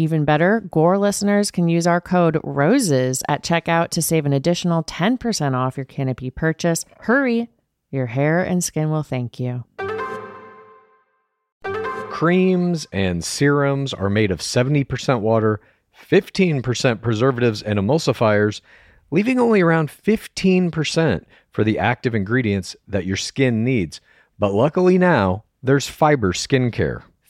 Even better, Gore listeners can use our code ROSES at checkout to save an additional 10% off your Canopy purchase. Hurry, your hair and skin will thank you. Creams and serums are made of 70% water, 15% preservatives and emulsifiers, leaving only around 15% for the active ingredients that your skin needs. But luckily now, there's fiber skincare.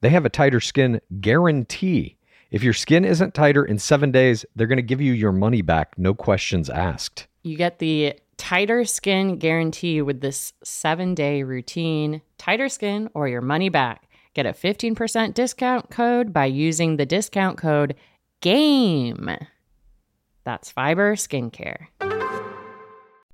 they have a tighter skin guarantee. If your skin isn't tighter in seven days, they're going to give you your money back, no questions asked. You get the tighter skin guarantee with this seven day routine. Tighter skin or your money back. Get a 15% discount code by using the discount code GAME. That's Fiber Skincare.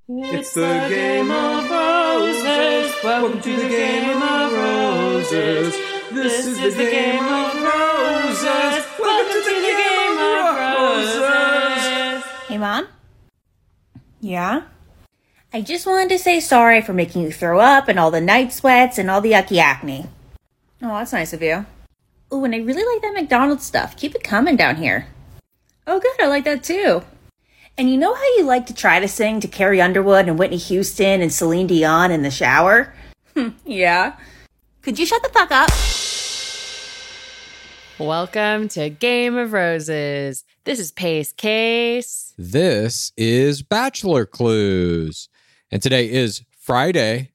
It's the game of roses. Welcome to the game of roses. This is the game of roses. Welcome to the game of roses. Hey, Mom? Yeah? I just wanted to say sorry for making you throw up and all the night sweats and all the yucky acne. Oh, that's nice of you. Oh, and I really like that McDonald's stuff. Keep it coming down here. Oh, good. I like that too. And you know how you like to try to sing to Carrie Underwood and Whitney Houston and Celine Dion in the shower? yeah. Could you shut the fuck up? Welcome to Game of Roses. This is Pace Case. This is Bachelor Clues. And today is Friday.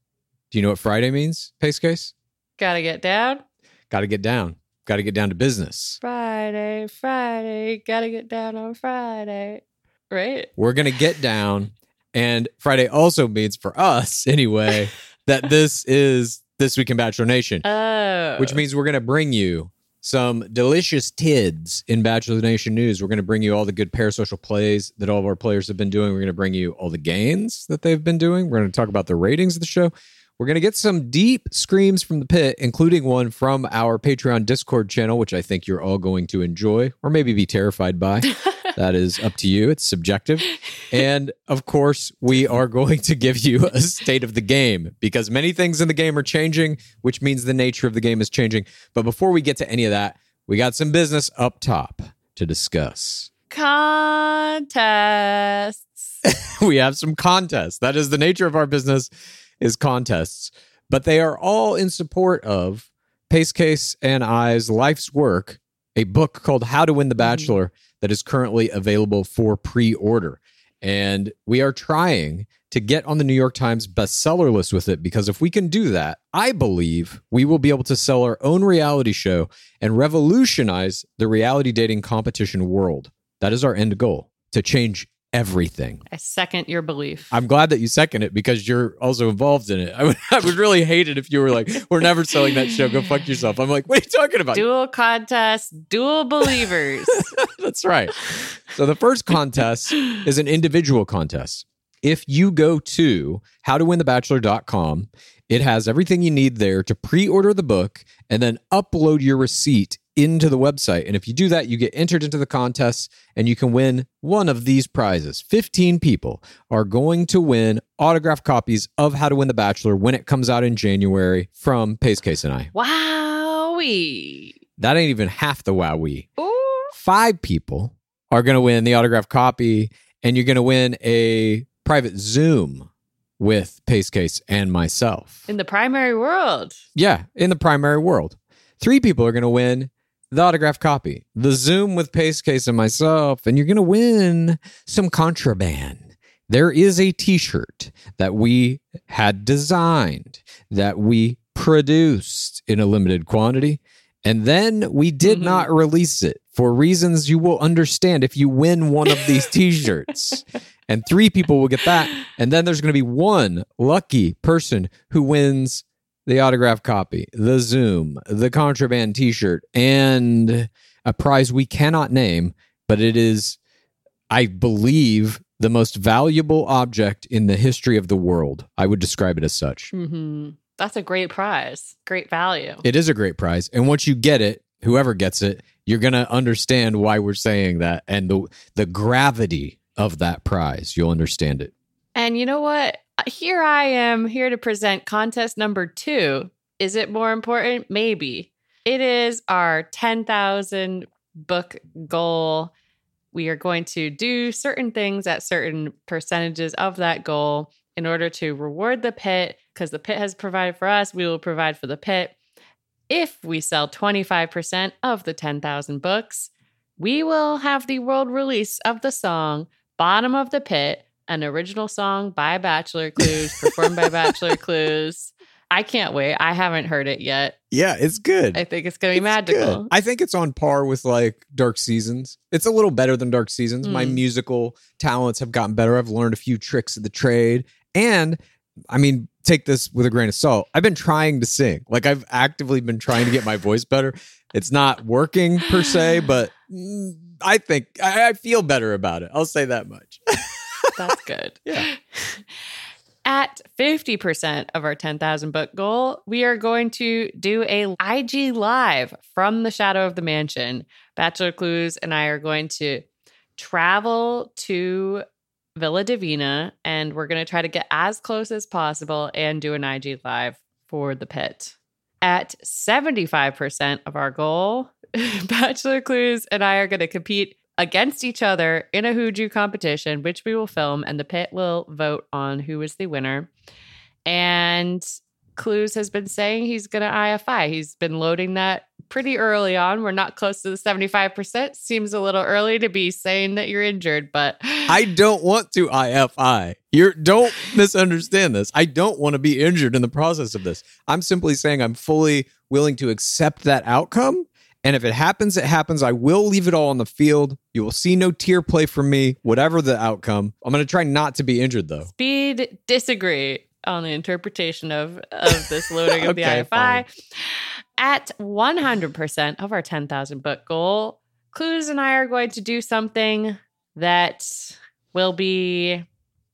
Do you know what Friday means, Pace Case? Gotta get down. Got to get down. Got to get down to business. Friday, Friday, gotta get down on Friday. Right? We're going to get down. And Friday also means for us, anyway, that this is This Week in Bachelor Nation, Oh. which means we're going to bring you some delicious tids in Bachelor Nation news. We're going to bring you all the good parasocial plays that all of our players have been doing. We're going to bring you all the gains that they've been doing. We're going to talk about the ratings of the show. We're going to get some deep screams from the pit, including one from our Patreon Discord channel, which I think you're all going to enjoy or maybe be terrified by. that is up to you. It's subjective. And of course, we are going to give you a state of the game because many things in the game are changing, which means the nature of the game is changing. But before we get to any of that, we got some business up top to discuss. Contests. we have some contests. That is the nature of our business. is contests, but they are all in support of Pace Case and I's life's work, a book called How to Win the mm-hmm. Bachelor that is currently available for pre-order. And we are trying to get on the New York Times bestseller list with it because if we can do that, I believe we will be able to sell our own reality show and revolutionize the reality dating competition world. That is our end goal to change everything. I second your belief. I'm glad that you second it because you're also involved in it. I would, I would really hate it if you were like, we're never selling that show. Go fuck yourself. I'm like, what are you talking about? dual contest, dual believers. That's right. So the first contest is an individual contest. If you go to howtowinthebachelor.com, it has everything you need there to pre-order the book and then upload your receipt into the website. And if you do that, you get entered into the contest and you can win one of these prizes. 15 people are going to win autographed copies of How to Win the Bachelor when it comes out in January from Pace Case and I. Wowee. That ain't even half the wowee Ooh. five people are going to win the autographed copy, and you're going to win a private Zoom with Pace Case and myself. In the primary world. yeah, in the primary world. Three people are going to win the autographed copy, the Zoom with Pace Case and myself, and you're going to win some contraband. There is a t shirt that we had designed, that we produced in a limited quantity, and then we did Mhm. not release it for reasons you will understand if you win one of these t shirts. and three people will get that. And then there's going to be one lucky person who wins the autographed copy, the Zoom, the contraband t shirt, and a prize we cannot name, but it is, I believe, the most valuable object in the history of the world. I would describe it as such. hmm That's a great prize. Great value. It is a great prize. And once you get it, whoever gets it, you're going to understand why we're saying that and the the gravity of that prize. You'll understand it. And you know what? Here I am, here to present contest number two. Is it more important? Maybe. It is our 10,000 book goal. We are going to do certain things at certain percentages of that goal in order to reward the pit because the pit has provided for us. We will provide for the pit. If we sell 25% of the 10,000 books, we will have the world release of the song Bottom of the Pit, an original song by Bachelor Clues, performed by Bachelor Clues. I can't wait. I haven't heard it yet. Yeah, it's good. I think it's going to be It's magical. good. I think it's on par with like Dark Seasons. It's a little better than Dark Seasons. My Mm. musical talents have gotten better. I've learned a few tricks of the trade. And I mean, take this with a grain of salt. I've been trying to sing. Like I've actively been trying to get my voice better. It's not working per se, but mm, I think I, I feel better about it. I'll say that much. That's good. Yeah. At 50% of our 10,000 book goal, we are going to do a IG live from the shadow of the mansion. Bachelor Clues and I are going to travel to Villa Divina and we're going to try to get as close as possible and do an IG live for the pit. At 75% of our goal, Bachelor Clues and I are going to compete against each other in a Hooju competition, which we will film, and the pit will vote on who is the winner. And Clues has been saying he's going to IFI. He's been loading that pretty early on. We're not close to the 75%. Seems a little early to be saying that you're injured, but I don't want to IFI. You're don't misunderstand this. I don't want to be injured in the process of this. I'm simply saying I'm fully willing to accept that outcome. And if it happens, it happens. I will leave it all on the field. You will see no tear play from me, whatever the outcome. I'm going to try not to be injured, though. Speed disagree on the interpretation of, of this loading of the Okay, IFI. fine. At 100% of our 10,000 book goal, Clues and I are going to do something that will be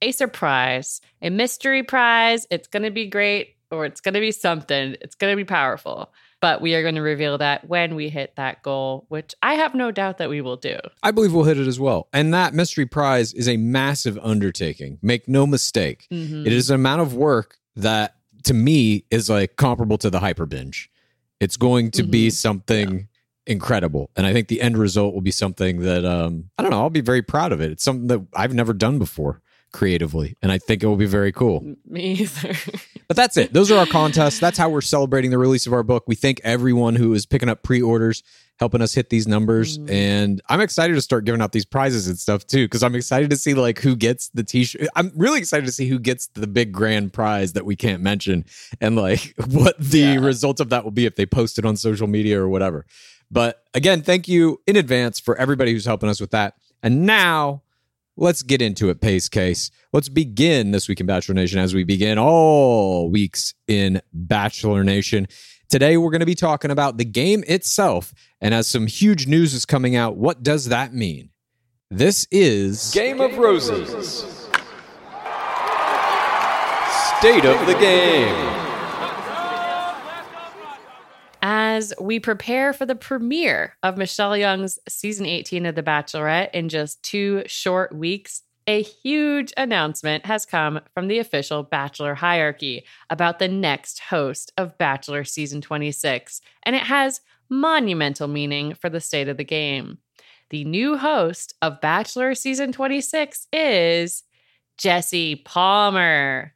a surprise, a mystery prize. It's going to be great or it's going to be something. It's going to be powerful. But we are going to reveal that when we hit that goal, which I have no doubt that we will do. I believe we'll hit it as well. And that mystery prize is a massive undertaking. Make no mistake. Mhm. It is an amount of work that to me is like comparable to the hyper binge. It's going to be Mhm. something incredible. And I think the end result will be something that um I don't know, I'll be very proud of it. It's something that I've never done before. Creatively. And I think it will be very cool. Me either. But that's it. Those are our contests. That's how we're celebrating the release of our book. We thank everyone who is picking up pre orders, helping us hit these numbers. Mm. And I'm excited to start giving out these prizes and stuff too, because I'm excited to see like who gets the t shirt. I'm really excited to see who gets the big grand prize that we can't mention and like what the result of that will be if they post it on social media or whatever. But again, thank you in advance for everybody who's helping us with that. And now let's get into it, Pace Case. Let's begin this week in Bachelor Nation as we begin all weeks in Bachelor Nation. Today, we're going to be talking about the game itself. And as some huge news is coming out, what does that mean? This is Game of Roses. State of the game. As we prepare for the premiere of Michelle Young's season 18 of The Bachelorette in just two short weeks, a huge announcement has come from the official Bachelor hierarchy about the next host of Bachelor season 26, and it has monumental meaning for the state of the game. The new host of Bachelor season 26 is Jesse Palmer.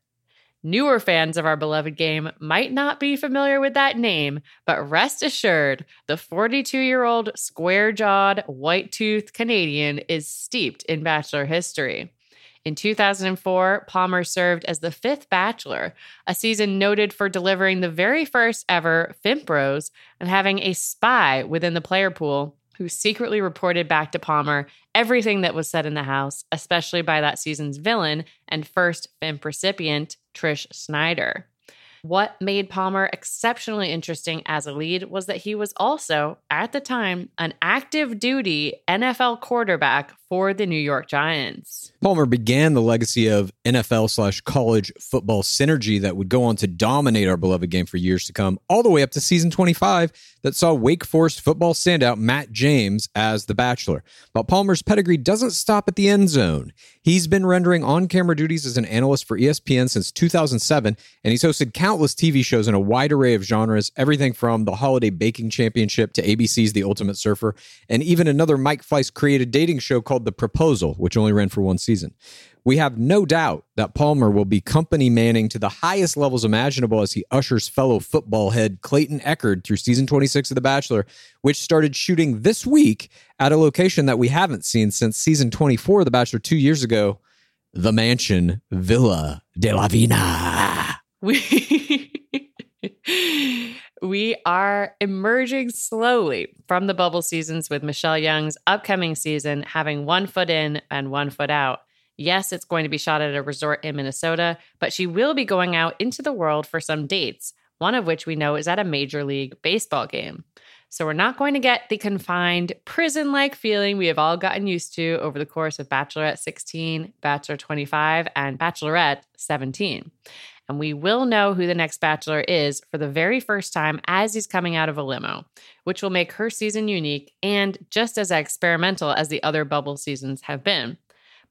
Newer fans of our beloved game might not be familiar with that name, but rest assured, the 42 year old square jawed, white toothed Canadian is steeped in Bachelor history. In 2004, Palmer served as the fifth Bachelor, a season noted for delivering the very first ever Fimp Rose and having a spy within the player pool who secretly reported back to Palmer everything that was said in the house, especially by that season's villain and first FIMP recipient, Trish Schneider. What made Palmer exceptionally interesting as a lead was that he was also, at the time, an active duty NFL quarterback for the New York Giants. Palmer began the legacy of NFL slash college football synergy that would go on to dominate our beloved game for years to come, all the way up to season 25 that saw Wake Forest football standout Matt James as the Bachelor. But Palmer's pedigree doesn't stop at the end zone. He's been rendering on camera duties as an analyst for ESPN since 2007, and he's hosted countless TV shows in a wide array of genres, everything from the Holiday Baking Championship to ABC's The Ultimate Surfer, and even another Mike Fleiss created dating show called The Proposal, which only ran for one season. We have no doubt that Palmer will be company manning to the highest levels imaginable as he ushers fellow football head Clayton Echard through season 26 of The Bachelor, which started shooting this week at a location that we haven't seen since season 24 of The Bachelor two years ago the mansion Villa de la Vina. We we are emerging slowly from the bubble seasons with Michelle Young's upcoming season having one foot in and one foot out. Yes, it's going to be shot at a resort in Minnesota, but she will be going out into the world for some dates, one of which we know is at a major league baseball game. So we're not going to get the confined prison like feeling we have all gotten used to over the course of Bachelorette 16, Bachelor 25, and Bachelorette 17. And we will know who the next Bachelor is for the very first time as he's coming out of a limo, which will make her season unique and just as experimental as the other bubble seasons have been.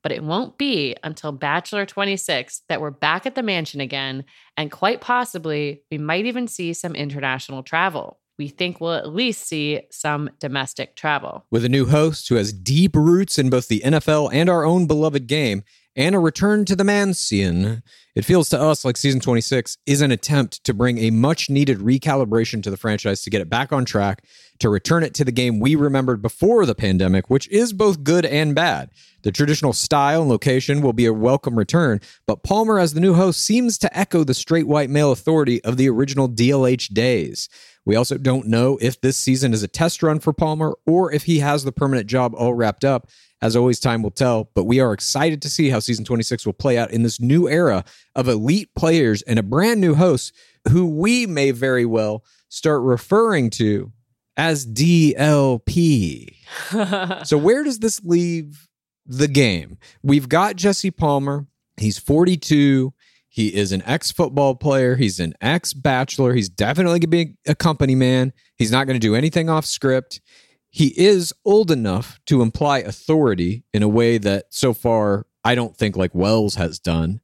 But it won't be until Bachelor 26 that we're back at the mansion again, and quite possibly we might even see some international travel. We think we'll at least see some domestic travel. With a new host who has deep roots in both the NFL and our own beloved game, and a return to the mansion, it feels to us like season 26 is an attempt to bring a much needed recalibration to the franchise to get it back on track, to return it to the game we remembered before the pandemic, which is both good and bad. The traditional style and location will be a welcome return, but Palmer, as the new host, seems to echo the straight white male authority of the original DLH days. We also don't know if this season is a test run for Palmer or if he has the permanent job all wrapped up. As always, time will tell, but we are excited to see how season 26 will play out in this new era of elite players and a brand new host who we may very well start referring to as DLP. so, where does this leave the game? We've got Jesse Palmer. He's 42. He is an ex football player. He's an ex bachelor. He's definitely going to be a company man. He's not going to do anything off script. He is old enough to imply authority in a way that so far I don't think like Wells has done.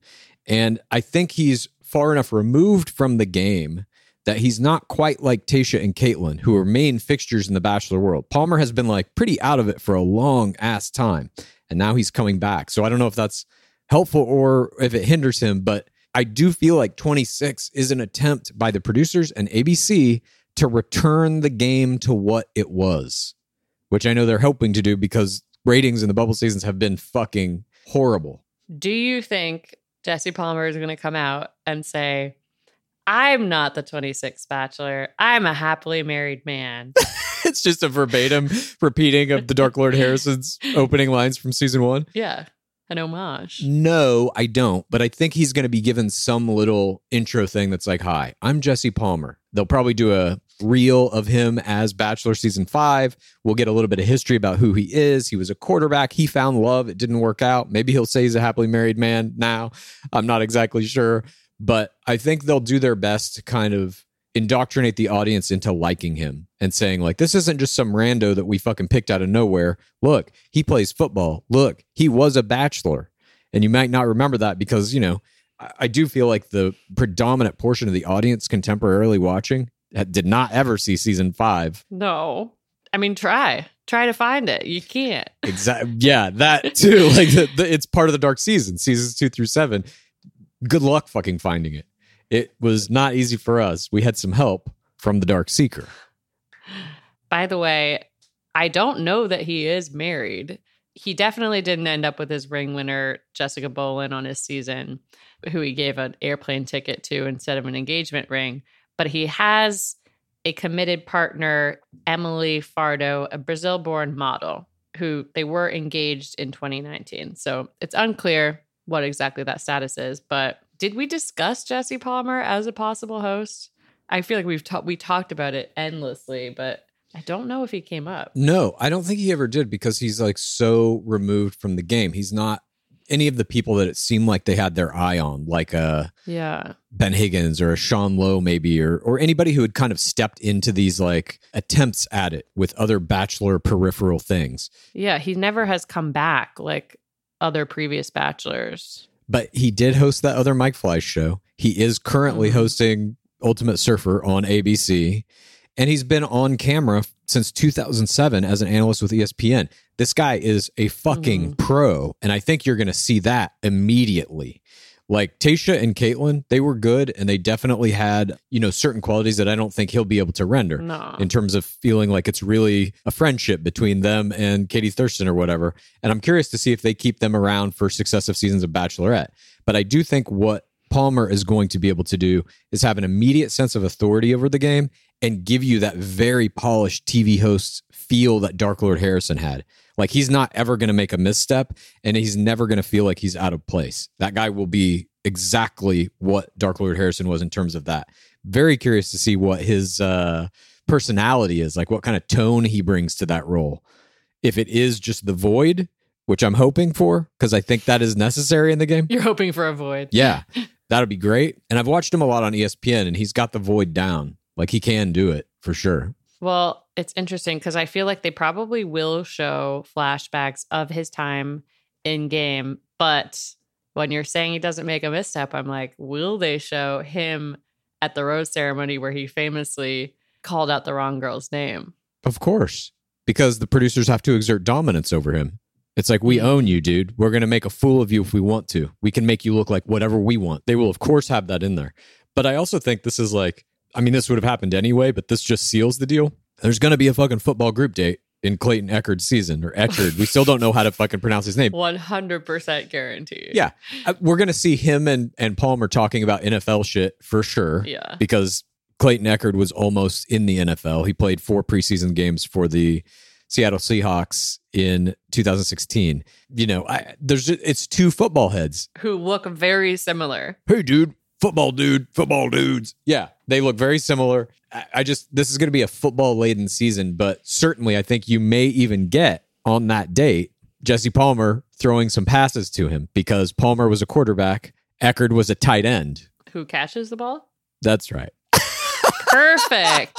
And I think he's far enough removed from the game that he's not quite like Tasha and Caitlin, who are main fixtures in the Bachelor world. Palmer has been like pretty out of it for a long ass time. And now he's coming back. So I don't know if that's helpful or if it hinders him. But I do feel like 26 is an attempt by the producers and ABC to return the game to what it was, which I know they're hoping to do because ratings in the bubble seasons have been fucking horrible. Do you think Jesse Palmer is going to come out and say, I'm not the 26th bachelor. I'm a happily married man. it's just a verbatim repeating of the Dark Lord Harrison's opening lines from season one. yeah, an homage. No, I don't. But I think he's going to be given some little intro thing that's like, "Hi, I'm Jesse Palmer." They'll probably do a reel of him as Bachelor season five. We'll get a little bit of history about who he is. He was a quarterback. He found love. It didn't work out. Maybe he'll say he's a happily married man now. I'm not exactly sure, but I think they'll do their best to kind of indoctrinate the audience into liking him and saying like this isn't just some rando that we fucking picked out of nowhere look he plays football look he was a bachelor and you might not remember that because you know I, I do feel like the predominant portion of the audience contemporarily watching did not ever see season five No. I mean, try. Try to find it. You can't. exactly yeah that too like the, the, it's part of the dark season seasons two through seven good luck fucking finding it it was not easy for us we had some help from the dark seeker By the way, I don't know that he is married. He definitely didn't end up with his ring winner, Jessica Bowlin, on his season, who he gave an airplane ticket to instead of an engagement ring. But he has a committed partner, Emely Fardo, a Brazil born model, who they were engaged in 2019. So it's unclear what exactly that status is. But did we discuss Jesse Palmer as a possible host? I feel like we've ta- we talked about it endlessly, but I don't know if he came up. No, I don't think he ever did because he's like so removed from the game. He's not any of the people that it seemed like they had their eye on, like a Yeah. Ben Higgins or a Sean Lowe, maybe, or or anybody who had kind of stepped into these like attempts at it with other bachelor peripheral things. Yeah, he never has come back like other previous bachelors. But he did host that other Mike Fleiss show. He is currently Mhm. hosting Ultimate Surfer on ABC. And he's been on camera since 2007 as an analyst with ESPN. This guy is a fucking pro. And I think you're going to see that immediately. Like Tasha and Caitlin, they were good and they definitely had, you know, certain qualities that I don't think he'll be able to render No. in terms of feeling like it's really a friendship between them and Katie Thurston or whatever. And I'm curious to see if they keep them around for successive seasons of Bachelorette. But I do think what Palmer is going to be able to do is have an immediate sense of authority over the game and give you that very polished TV host feel that Dark Lord Harrison had. Like he's not ever going to make a misstep and he's never going to feel like he's out of place. That guy will be exactly what Dark Lord Harrison was in terms of that. Very curious to see what his uh personality is, like what kind of tone he brings to that role. If it is just the void, which I'm hoping for because I think that is necessary in the game. You're hoping for a void. Yeah, that'd be great. And I've watched him a lot on ESPN and he's got the void down. Like he can do it for sure. Well, it's interesting because I feel like they probably will show flashbacks of his time in game, but when you're saying he doesn't make a misstep, I'm like, will they show him at the rose ceremony where he famously called out the wrong girl's name? Of course, because the producers have to exert dominance over him. It's like, we mm-hmm. own you, dude. We're going to make a fool of you if we want to. We can make you look like whatever we want. They will, of course, have that in there. But I also think this is like, I mean, this would have happened anyway, but this just seals the deal. There's going to be a fucking football group date in Clayton Echard's season or Eckerd. we still don't know how to fucking pronounce his name. 100% guarantee. Yeah. Uh, We're going to see him and, and Palmer talking about NFL shit for sure. Yeah. Because Clayton Echard was almost in the NFL. He played four preseason games for the Seattle Seahawks in 2016. You know, I, there's it's two football heads. Who look very similar. Hey, dude, football dude, football dudes. Yeah, they look very similar. I, just this is going to be a football laden season, but certainly I think you may even get on that date Jesse Palmer throwing some passes to him because Palmer was a quarterback, Echard was a tight end. Who catches the ball? That's right. Perfect.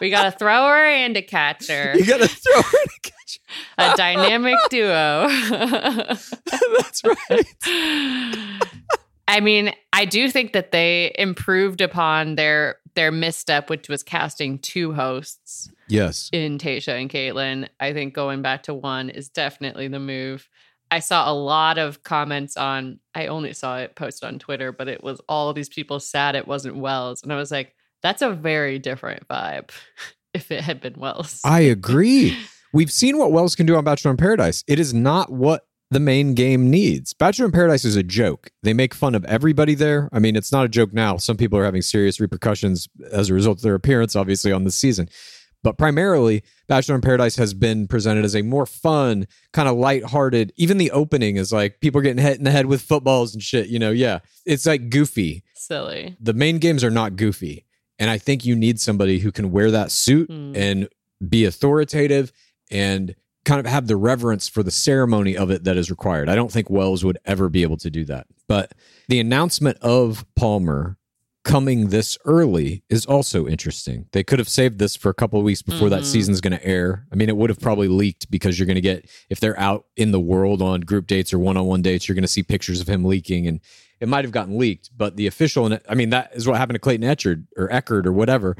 we got a thrower and a catcher. You got to throw it to catch. a dynamic duo. That's right. I mean, I do think that they improved upon their their misstep, which was casting two hosts Yes. in Tasha and Caitlin. I think going back to one is definitely the move. I saw a lot of comments on, I only saw it posted on Twitter, but it was all these people sad it wasn't Wells. And I was like, that's a very different vibe if it had been Wells. I agree. We've seen what Wells can do on Bachelor in Paradise. It is not what the main game needs. Bachelor in Paradise is a joke. They make fun of everybody there. I mean, it's not a joke now. Some people are having serious repercussions as a result of their appearance, obviously, on this season. But primarily, Bachelor in Paradise has been presented as a more fun, kind of lighthearted. Even the opening is like people getting hit in the head with footballs and shit. You know, yeah, it's like goofy. Silly. The main games are not goofy, and I think you need somebody who can wear that suit Mm. and be authoritative and kind of have the reverence for the ceremony of it that is required. I don't think Wells would ever be able to do that. But the announcement of Palmer coming this early is also interesting. They could have saved this for a couple of weeks before that Mhm. season's going to air. I mean, it would have probably leaked because you're going to get if they're out in the world on group dates or one-on-one dates, you're going to see pictures of him leaking and it might have gotten leaked, but the official I mean, that is what happened to Clayton Etchard or Eckert or whatever,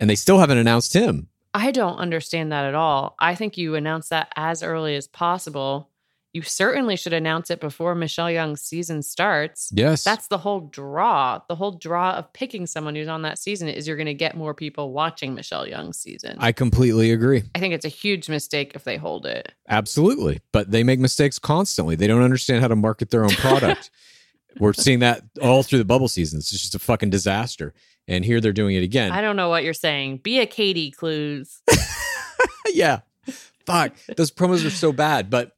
and they still haven't announced him. I don't understand that at all. I think you announce that as early as possible. You certainly should announce it before Michelle Young's season starts. Yes. That's the whole draw. The whole draw of picking someone who's on that season is you're going to get more people watching Michelle Young's season. I, I completely agree. I think it's a huge mistake if they hold it. Absolutely. But they make mistakes constantly. They don't understand how to market their own product. We're seeing that all through the bubble season. It's just a fucking disaster. And here they're doing it again. I don't know what you're saying. Be a Katie Clues. yeah. Fuck. Those promos are so bad. But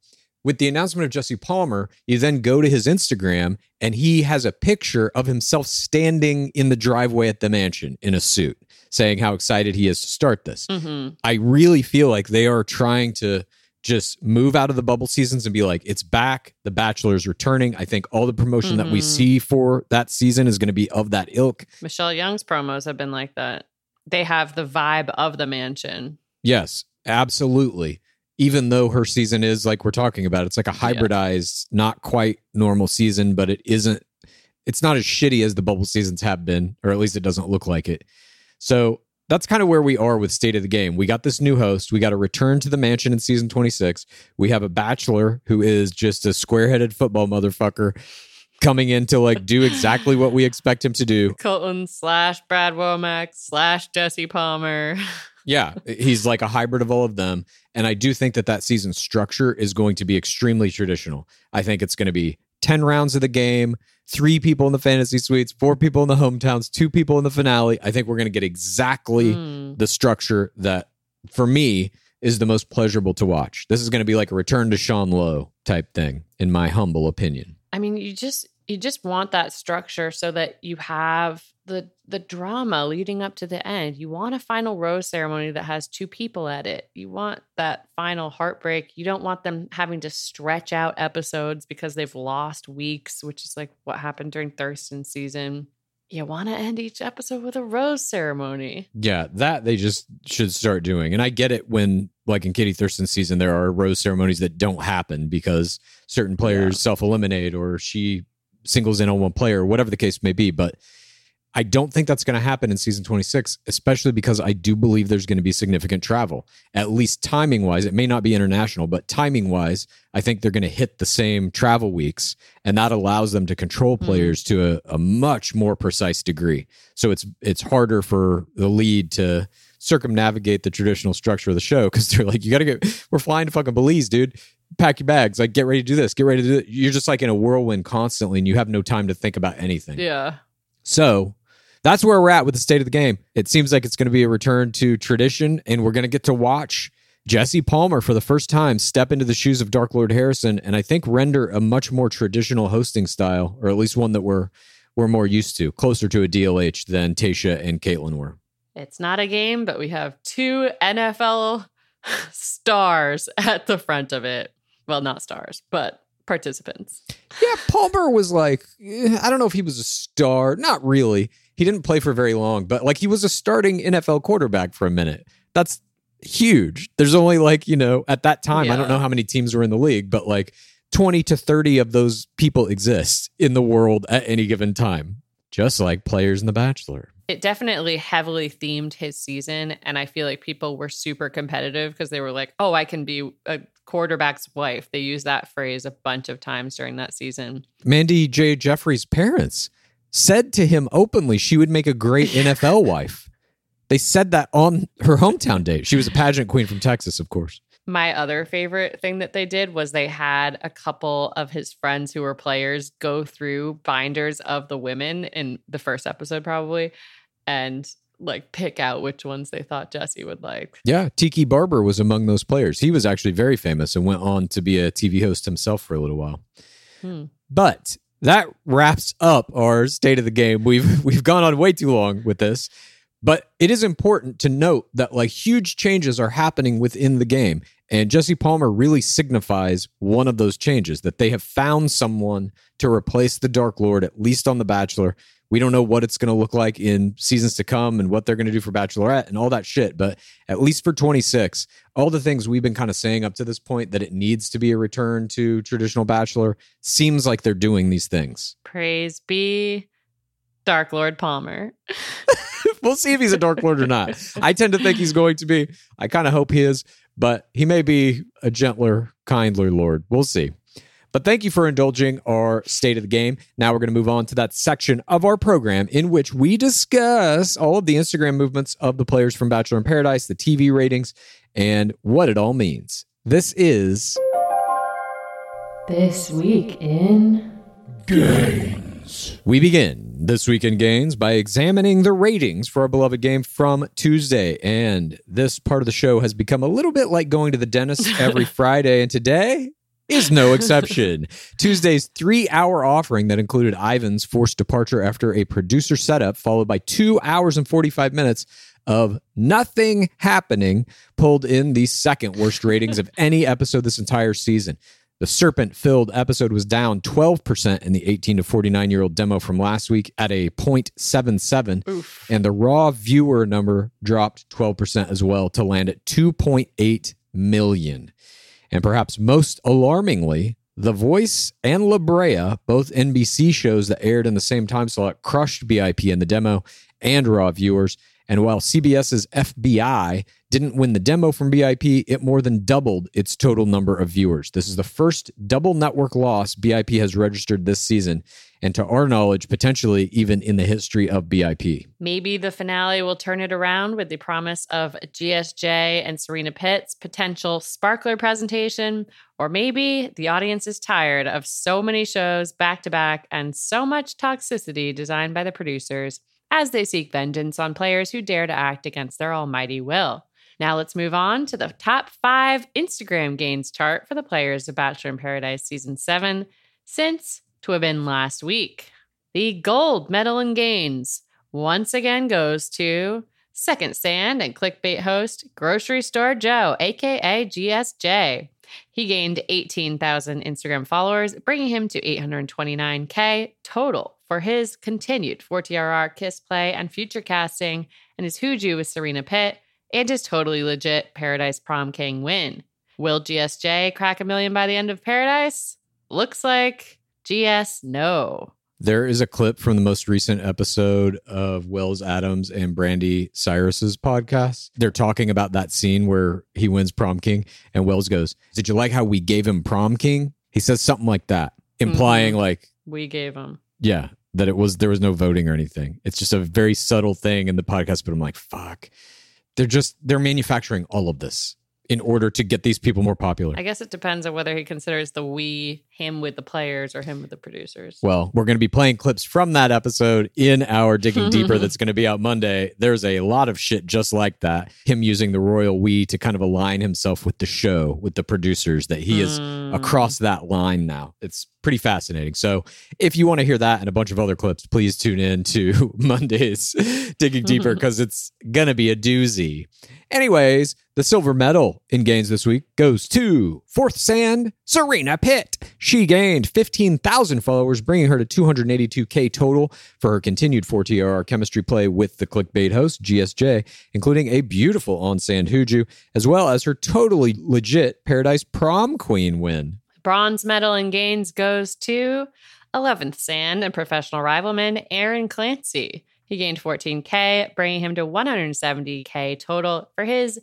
with the announcement of Jesse Palmer, you then go to his Instagram and he has a picture of himself standing in the driveway at the mansion in a suit, saying how excited he is to start this. hmm I really feel like they are trying to just move out of the bubble seasons and be like, it's back. The Bachelor's returning. I think all the promotion that we Mhm. see for that season is going to be of that ilk. Michelle Young's promos have been like that. They have the vibe of the mansion. Yes, absolutely. Even though her season is like we're talking about, it's like a hybridized, not quite normal season, but it isn't, it's not as shitty as the bubble seasons have been, or at least it doesn't look like it. So that's kind of where we are with state of the game. We got this new host. We got a return to the mansion in season 26. We have a bachelor who is just a square headed football motherfucker coming in to like do exactly what we expect him to do. Colton slash Brad Womack slash Jesse Palmer. Yeah, he's like a hybrid of all of them. And I do think that that season structure is going to be extremely traditional. I think it's going to be 10 rounds of the game, three people in the fantasy suites, four people in the hometowns, two people in the finale. I think we're going to get exactly Mm. the structure that, for me, is the most pleasurable to watch. This is going to be like a return to Sean Lowe type thing, in my humble opinion. I mean, you just you just want that structure so that you have the the drama leading up to the end. You want a final rose ceremony that has two people at it. You want that final heartbreak. You don't want them having to stretch out episodes because they've lost weeks, which is like what happened during Thurston season. You want to end each episode with a rose ceremony. Yeah, that they just should start doing. And I get it when, like in Katie Thurston's season, there are rose ceremonies that don't happen because certain players self eliminate or she singles in on one player, or whatever the case may be. But I don't think that's going to happen in season 26, especially because I do believe there's going to be significant travel, at least timing wise. It may not be international, but timing wise, I think they're going to hit the same travel weeks. And that allows them to control mm-hmm. players to a, a much more precise degree. So it's it's harder for the lead to circumnavigate the traditional structure of the show because they're like, you got to get, we're flying to fucking Belize, dude. Pack your bags. Like, get ready to do this. Get ready to do it. You're just like in a whirlwind constantly, and you have no time to think about anything. Yeah. So that's where we're at with the state of the game. It seems like it's going to be a return to tradition, and we're going to get to watch Jesse Palmer for the first time step into the shoes of Dark Lord Harrison, and I think render a much more traditional hosting style, or at least one that we're we're more used to, closer to a DLH than Tasha and Caitlin were. It's not a game, but we have two NFL stars at the front of it. Well, not stars, but participants. Yeah, Paul Palmer was like, eh, I don't know if he was a star. Not really. He didn't play for very long, but like he was a starting NFL quarterback for a minute. That's huge. There's only like, you know, at that time, I don't know how many teams were in the league, but like 20 to 30 of those people exist in the world at any given time, just like players in The Bachelor. It definitely heavily themed his season. And I feel like people were super competitive because they were like, oh, I can be a quarterback's wife. They use that phrase a bunch of times during that season. Mandy Jaye Jeffreys' parents said to him openly she would make a great NFL wife. They said that on her hometown date. She was a pageant queen from Texas, of course. My other favorite thing that they did was they had a couple of his friends who were players go through binders of the women in the first episode, probably, and like pick out which ones they thought Jesse would like. Yeah, Tiki Barber was among those players. He was actually very famous and went on to be a TV host himself for a little while. Hmm. But that wraps up our state of the game. We've we've gone on way too long with this. But it is important to note that like huge changes are happening within the game. And Jesse Palmer really signifies one of those changes that they have found someone to replace the Dark Lord, at least on The Bachelor. We don't know what it's going to look like in seasons to come and what they're going to do for Bachelorette and all that shit. But at least for 26, all the things we've been kind of saying up to this point that it needs to be a return to traditional Bachelor seems like they're doing these things. Praise be Dark Lord Palmer. we'll see if he's a Dark Lord or not. I tend to think he's going to be. I kind of hope he is, but he may be a gentler, kindler Lord. We'll see. But thank you for indulging our state of the game. Now we're going to move on to that section of our program in which we discuss all of the Instagram movements of the players from Bachelor in Paradise, the TV ratings, and what it all means. This is This week in Gains. We begin this week in gains by examining the ratings for our beloved game from Tuesday. And this part of the show has become a little bit like going to the dentist every Friday. And today is no exception. Tuesday's three hour offering that included Ivan's forced departure after a producer setup, followed by two hours and 45 minutes of nothing happening, pulled in the second worst ratings of any episode this entire season. The serpent filled episode was down 12% in the 18 to 49 year old demo from last week at a 0.77. And the raw viewer number dropped 12% as well to land at 2.8 million. And perhaps most alarmingly, The Voice and La Brea, both NBC shows that aired in the same time slot, crushed BIP in the demo and raw viewers. And while CBS's FBI didn't win the demo from BIP, it more than doubled its total number of viewers. This is the first double network loss BIP has registered this season, and to our knowledge, potentially even in the history of BIP. Maybe the finale will turn it around with the promise of GSJ and Serena Pitt's potential sparkler presentation. Or maybe the audience is tired of so many shows back to back and so much toxicity designed by the producers as they seek vengeance on players who dare to act against their almighty will. Now let's move on to the top five Instagram gains chart for the players of Bachelor in Paradise Season 7 since to have been last week. The gold medal in gains once again goes to second sand and clickbait host Grocery Store Joe, aka GSJ. He gained 18,000 Instagram followers, bringing him to 829K total for his continued 4TRR kiss play and future casting, and his Hooju with Serena Pitt, and his totally legit Paradise Prom King win. Will GSJ crack a million by the end of Paradise? Looks like GS no. There is a clip from the most recent episode of Wells Adams and Brandi Cyrus's podcast. They're talking about that scene where he wins prom king, and Wells goes, "Did you like how we gave him prom king?" He says something like that, implying mm-hmm. like, We gave him. Yeah, that it was there was no voting or anything. It's just a very subtle thing in the podcast. But I'm like, fuck, they're just they're manufacturing all of this in order to get these people more popular. I guess it depends on whether he considers the we him with the players or him with the producers. Well, we're going to be playing clips from that episode in our Digging Deeper that's going to be out Monday. There's a lot of shit just like that. Him using the royal we to kind of align himself with the show, with the producers, that he is hmm. across that line now. It's pretty fascinating. So if you want to hear that and a bunch of other clips, please tune in to Monday's Digging Deeper because it's going to be a doozy. Anyways, the silver medal in gains this week goes to fourth sand Serena Pitt. She gained 15,000 followers, bringing her to 282K total for her continued 4TRR chemistry play with the clickbait host, GSJ, including a beautiful on sand Hooju, as well as her totally legit Paradise Prom Queen win. Bronze medal in gains goes to 11th Sand and professional rivalman Aaron Clancy. He gained 14K, bringing him to 170K total for his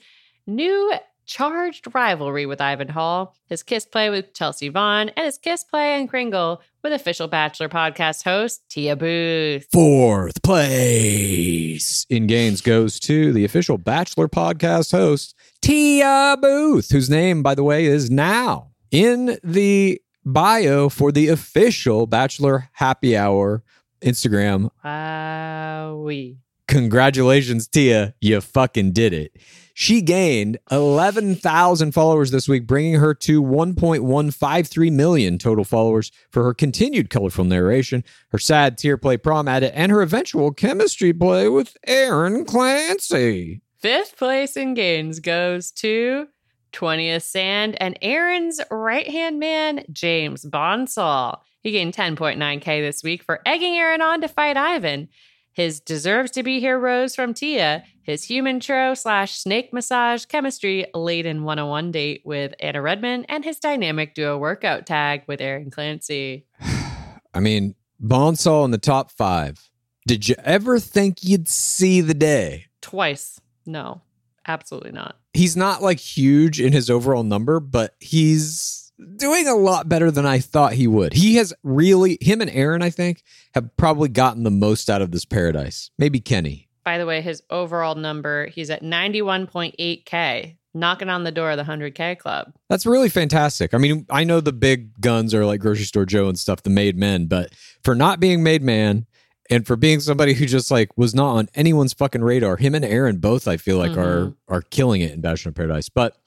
new charged rivalry with Ivan Hall, his kiss play with Chelsea Vaughn, and his kiss play and Kringle with official Bachelor podcast host Tia Booth. Fourth place in gains goes to the official Bachelor podcast host, Tia Booth, whose name, by the way, is now in the bio for the official Bachelor Happy Hour Instagram. Wowie. Congratulations, Tia. You fucking did it. She gained 11,000 followers this week, bringing her to 1.153 million total followers for her continued colorful narration, her sad tear play prom edit, and her eventual chemistry play with Aaron Clancy. Fifth place in gains goes to 20th Sand and Aaron's right hand man, James Bonsall. He gained 10.9K this week for egging Aaron on to fight Ivan. His deserves to be here rose from Tia, his human tro slash snake massage chemistry laden 101 date with Anna Redman, and his dynamic duo workout tag with Aaron Clancy. I mean, Bonsall in the top five. Did you ever think you'd see the day? Twice. No, absolutely not. He's not like huge in his overall number, but he's doing a lot better than I thought he would. He has really, him and Aaron, I think, have probably gotten the most out of this paradise. Maybe Kenny. By the way, his overall number, he's at 91.8K, knocking on the door of the 100K club. That's really fantastic. I mean, I know the big guns are like grocery store Joe and stuff, the made men, but for not being made man and for being somebody who just like was not on anyone's fucking radar, him and Aaron both I feel like are mm-hmm. are killing it in Bachelor in Paradise. But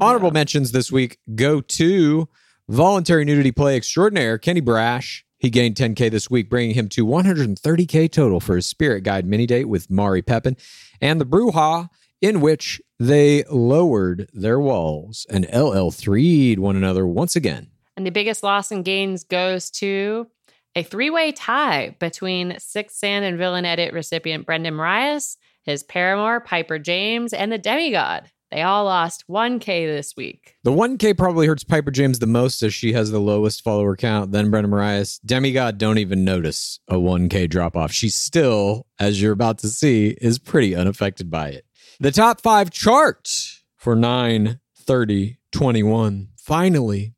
honorable mentions this week go to voluntary nudity play extraordinaire Kenny Braasch. He gained 10K this week, bringing him to 130K total for his Spirit Guide mini date with Mari Pepin and the Bruja, in which they lowered their walls and LL 3'd one another once again. And the biggest loss in gains goes to a three way tie between Six Sand and Villain Edit recipient Brendan Morais, his paramour Piper James, and the demigod. They all lost 1K this week. The 1K probably hurts Piper James the most as she has the lowest follower count, then Brenda Morais. Demigod don't even notice a 1K drop off. She still, as you're about to see, is pretty unaffected by it. The top five chart for 9 30 21 finally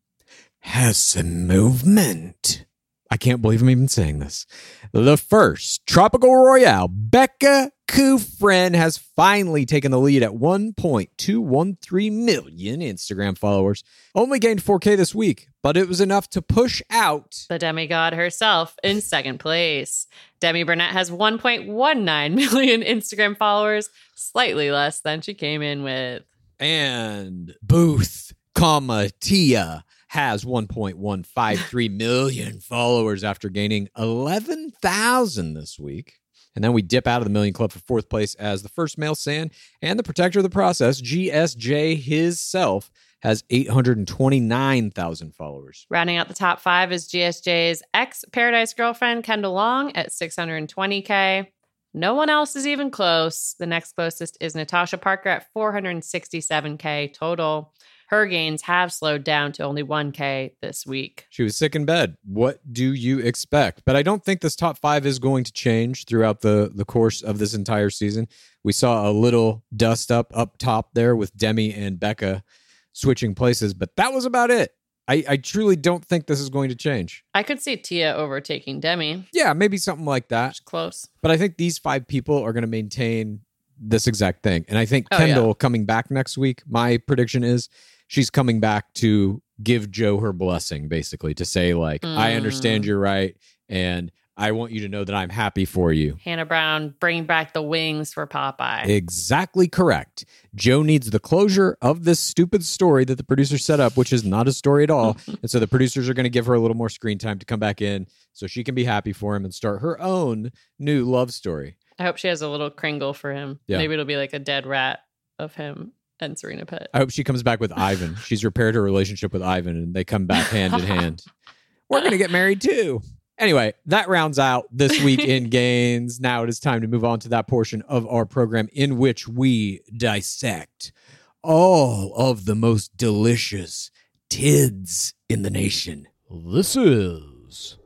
has some movement. I can't believe I'm even saying this. The first Tropical Royale, Becca Kufrin has finally taken the lead at 1.213 million Instagram followers. Only gained 4K this week, but it was enough to push out. The demigod herself in second place. Demi Burnett has 1.19 million Instagram followers, slightly less than she came in with. And Booth, comma, Tia has 1.153 million followers after gaining 11,000 this week. And then we dip out of the million club for fourth place as the first male sand and the protector of the process, GSJ himself, has 829,000 followers. Rounding out the top five is GSJ's ex Paradise girlfriend, Kendall Long, at 620K. No one else is even close. The next closest is Natasha Parker at 467K total. Her gains have slowed down to only 1K this week. She was sick in bed. What do you expect? But I don't think this top five is going to change throughout the, the course of this entire season. We saw a little dust up up top there with Demi and Becca switching places, but that was about it. I, I truly don't think this is going to change. I could see Tia overtaking Demi. Yeah, maybe something like that. It's close. But I think these five people are going to maintain this exact thing. And I think Oh, yeah. Kendall coming back next week, my prediction is she's coming back to give Joe her blessing, basically, to say, like, I Mm. understand you're right. And I want you to know that I'm happy for you. Hannah Brown bringing back the wings for Popeye. Exactly correct. Joe needs the closure of this stupid story that the producer set up, which is not a story at all. and so the producers are going to give her a little more screen time to come back in so she can be happy for him and start her own new love story. I hope she has a little kringle for him. Yeah. Maybe it'll be like a dead rat of him and Serena Pitt. I hope she comes back with Ivan. She's repaired her relationship with Ivan and they come back hand in hand. We're going to get married too. Anyway, that rounds out this week in gains. Now it is time to move on to that portion of our program in which we dissect all of the most delicious tids in the nation. This is.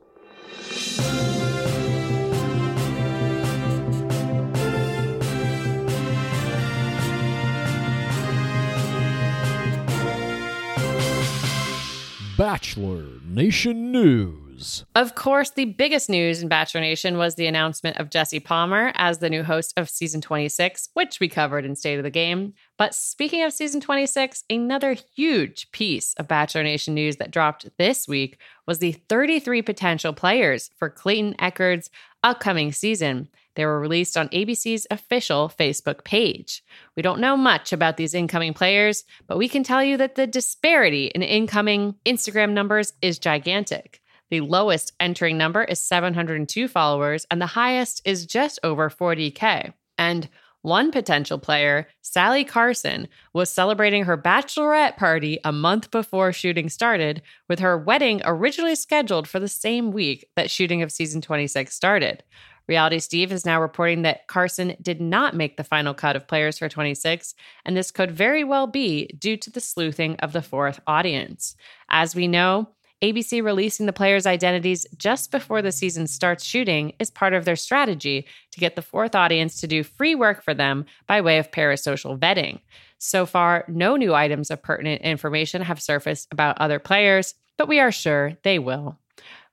Bachelor Nation News. Of course, the biggest news in Bachelor Nation was the announcement of Jesse Palmer as the new host of season 26, which we covered in State of the Game. But speaking of season 26, another huge piece of Bachelor Nation news that dropped this week was the 33 potential players for Clayton Echard's upcoming season. They were released on ABC's official Facebook page. We don't know much about these incoming players, but we can tell you that the disparity in incoming Instagram numbers is gigantic. The lowest entering number is 702 followers, and the highest is just over 40K. And one potential player, Sally Carson, was celebrating her bachelorette party a month before shooting started, with her wedding originally scheduled for the same week that shooting of season 26 started. Reality Steve is now reporting that Carson did not make the final cut of players for 26, and this could very well be due to the sleuthing of the fourth audience. As we know, ABC releasing the players' identities just before the season starts shooting is part of their strategy to get the fourth audience to do free work for them by way of parasocial vetting. So far, no new items of pertinent information have surfaced about other players, but we are sure they will.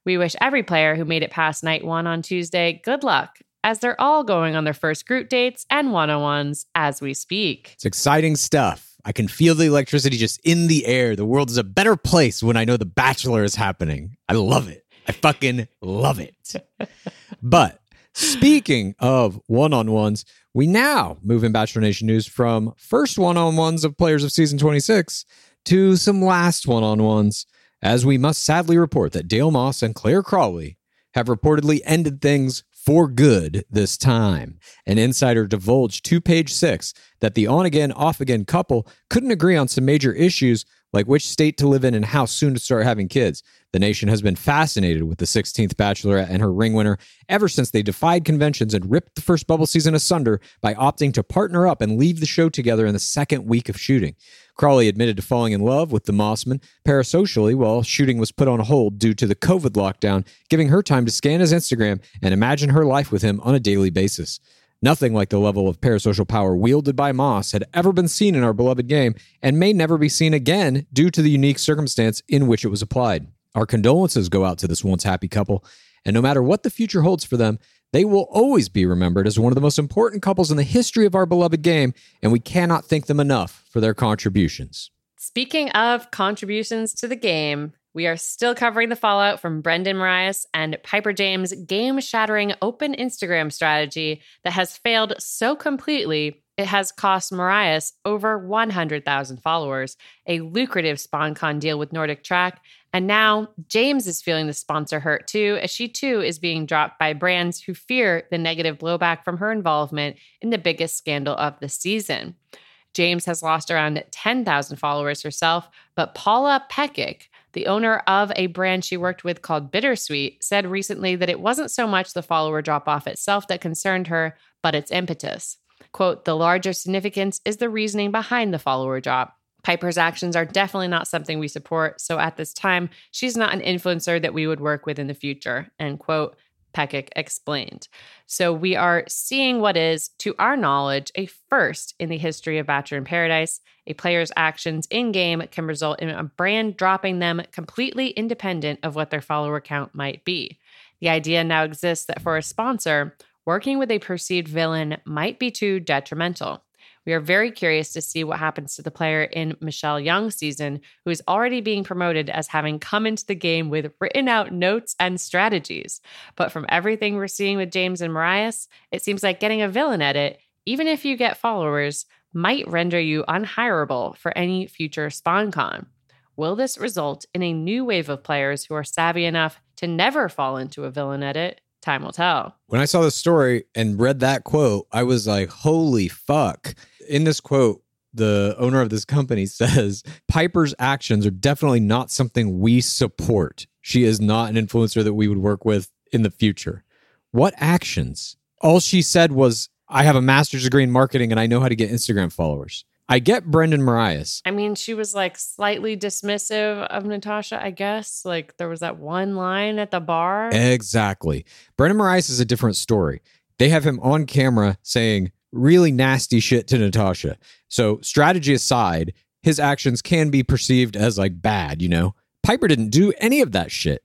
We wish every player who made it past night one on Tuesday good luck, as they're all going on their first group dates and one on ones as we speak. It's exciting stuff. I can feel the electricity just in the air. The world is a better place when I know The Bachelor is happening. I love it. I fucking love it. but speaking of one on ones, we now move in Bachelor Nation news from first one on ones of players of season 26 to some last one on ones as we must sadly report that Dale Moss and Clare Crawley have reportedly ended things for good this time. An insider divulged to page six that the on again, off again couple couldn't agree on some major issues like which state to live in and how soon to start having kids. The nation has been fascinated with the 16th Bachelorette and her ring winner ever since they defied conventions and ripped the first bubble season asunder by opting to partner up and leave the show together in the second week of shooting. Crawley admitted to falling in love with the Mossman parasocially while shooting was put on hold due to the COVID lockdown, giving her time to scan his Instagram and imagine her life with him on a daily basis. Nothing like the level of parasocial power wielded by Moss had ever been seen in our beloved game and may never be seen again due to the unique circumstance in which it was applied. Our condolences go out to this once happy couple, and no matter what the future holds for them, they will always be remembered as one of the most important couples in the history of our beloved game, and we cannot thank them enough for their contributions. Speaking of contributions to the game, we are still covering the fallout from Brendan Morais and Piper James' game shattering open Instagram strategy that has failed so completely it has cost Morais over 100,000 followers, a lucrative sponcon deal with NordicTrack, and now James is feeling the sponsor hurt too, as she too is being dropped by brands who fear the negative blowback from her involvement in the biggest scandal of the season. James has lost around 10,000 followers herself, but Paula Pekic, the owner of a brand she worked with called Bittersweet, said recently that it wasn't so much the follower drop off itself that concerned her, but its impetus. Quote, the larger significance is the reasoning behind the follower drop. Piper's actions are definitely not something we support, so at this time, she's not an influencer that we would work with in the future, end quote. Pekic explained. So we are seeing what is, to our knowledge, a first in the history of Bachelor in Paradise. A player's actions in game can result in a brand dropping them completely independent of what their follower count might be. The idea now exists that for a sponsor, working with a perceived villain might be too detrimental. We are very curious to see what happens to the player in Michelle Young's season, who is already being promoted as having come into the game with written out notes and strategies. But from everything we're seeing with James and Morais, it seems like getting a villain edit, even if you get followers, might render you unhireable for any future sponcon. Will this result in a new wave of players who are savvy enough to never fall into a villain edit? Time will tell. When I saw this story and read that quote, I was like, holy fuck. In this quote, the owner of this company says Piper's actions are definitely not something we support. She is not an influencer that we would work with in the future. What actions? All she said was, I have a master's degree in marketing and I know how to get Instagram followers. I get Brendan Morais. I mean, she was like slightly dismissive of Natasha, I guess. Like there was that one line at the bar. Exactly. Brendan Morais is a different story. They have him on camera saying really nasty shit to Natasha. So, strategy aside, his actions can be perceived as like bad, you know? Piper didn't do any of that shit.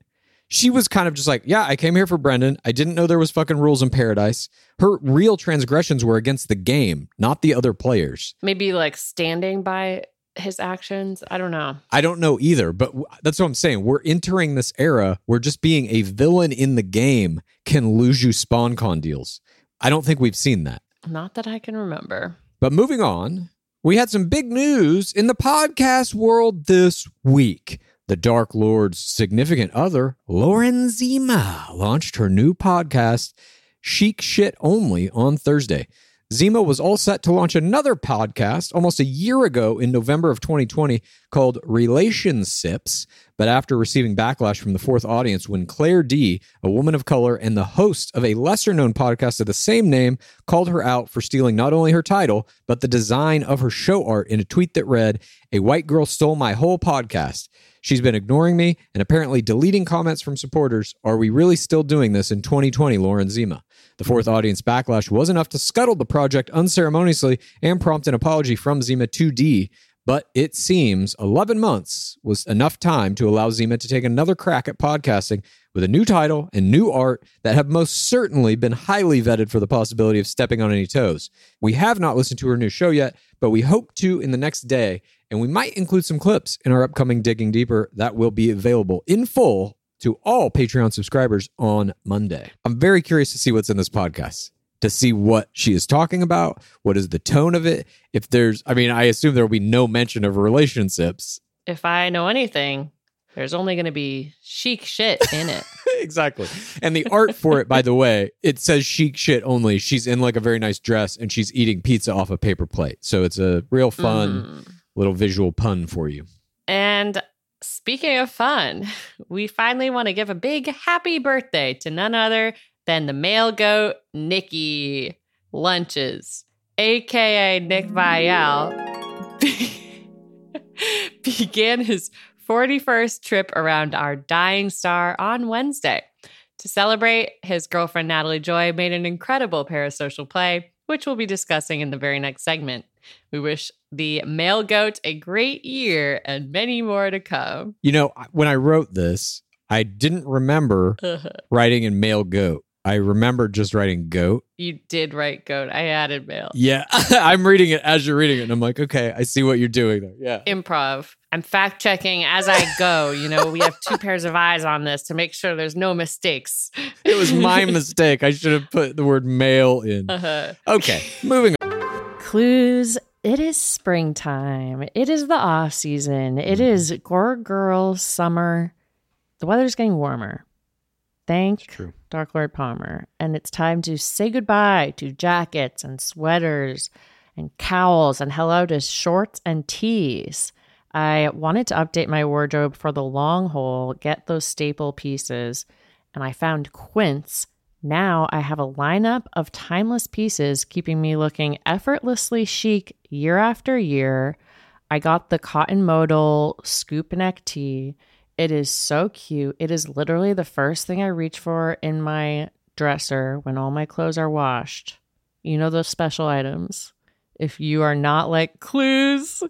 She was kind of just like, yeah, I came here for Brendan. I didn't know there was fucking rules in paradise. Her real transgressions were against the game, not the other players. Maybe like standing by his actions. I don't know. I don't know either, but w- that's what I'm saying. We're entering this era where just being a villain in the game can lose you spon con deals. I don't think we've seen that. Not that I can remember. But moving on, we had some big news in the podcast world this week. The Dark Lord's significant other, Lauren Zima, launched her new podcast, Chic Shit Only, on Thursday. Zima was all set to launch another podcast almost a year ago in November of 2020 called Relationships, but after receiving backlash from the fourth audience when Claire D, a woman of color and the host of a lesser known podcast of the same name, called her out for stealing not only her title, but the design of her show art in a tweet that read, A white girl stole my whole podcast. She's been ignoring me and apparently deleting comments from supporters. Are we really still doing this in 2020, Lauren Zima? The fourth audience backlash was enough to scuttle the project unceremoniously and prompt an apology from Zima 2D. But it seems 11 months was enough time to allow Zima to take another crack at podcasting with a new title and new art that have most certainly been highly vetted for the possibility of stepping on any toes. We have not listened to her new show yet, but we hope to in the next day, and we might include some clips in our upcoming Digging Deeper that will be available in full to all Patreon subscribers on Monday. I'm very curious to see what's in this podcast, to see what she is talking about, what is the tone of it. If there's, I mean, I assume there will be no mention of relationships. If I know anything, there's only going to be chic shit in it. exactly. And the art for it, by the way, it says chic shit only. She's in like a very nice dress and she's eating pizza off a paper plate. So it's a real fun mm. little visual pun for you. And speaking of fun, we finally want to give a big happy birthday to none other than the male goat, Nikki Lunches, aka Nick Viall, began his 41st trip around our dying star on Wednesday. To celebrate, his girlfriend Natalie Joy made an incredible parasocial play, which we'll be discussing in the very next segment. We wish the male goat a great year and many more to come. You know, when I wrote this, I didn't remember writing in male goat. I remember just writing goat. You did write goat. I added male. Yeah, I'm reading it as you're reading it, and I'm like, okay, I see what you're doing there. Yeah. Improv. I'm fact checking as I go. You know, we have two pairs of eyes on this to make sure there's no mistakes. It was my mistake. I should have put the word male in. Uh-huh. Okay, moving on. Clues. It is springtime. It is the off season. It mm-hmm. is Gore Girl summer. The weather's getting warmer. Thank true. Dark Lord Palmer. And it's time to say goodbye to jackets and sweaters and cowls and hello to shorts and tees. I wanted to update my wardrobe for the long haul, get those staple pieces, and I found Quince. Now I have a lineup of timeless pieces keeping me looking effortlessly chic year after year. I got the cotton modal scoop neck tee. It is so cute. It is literally the first thing I reach for in my dresser when all my clothes are washed. You know those special items. If you are not like Clues,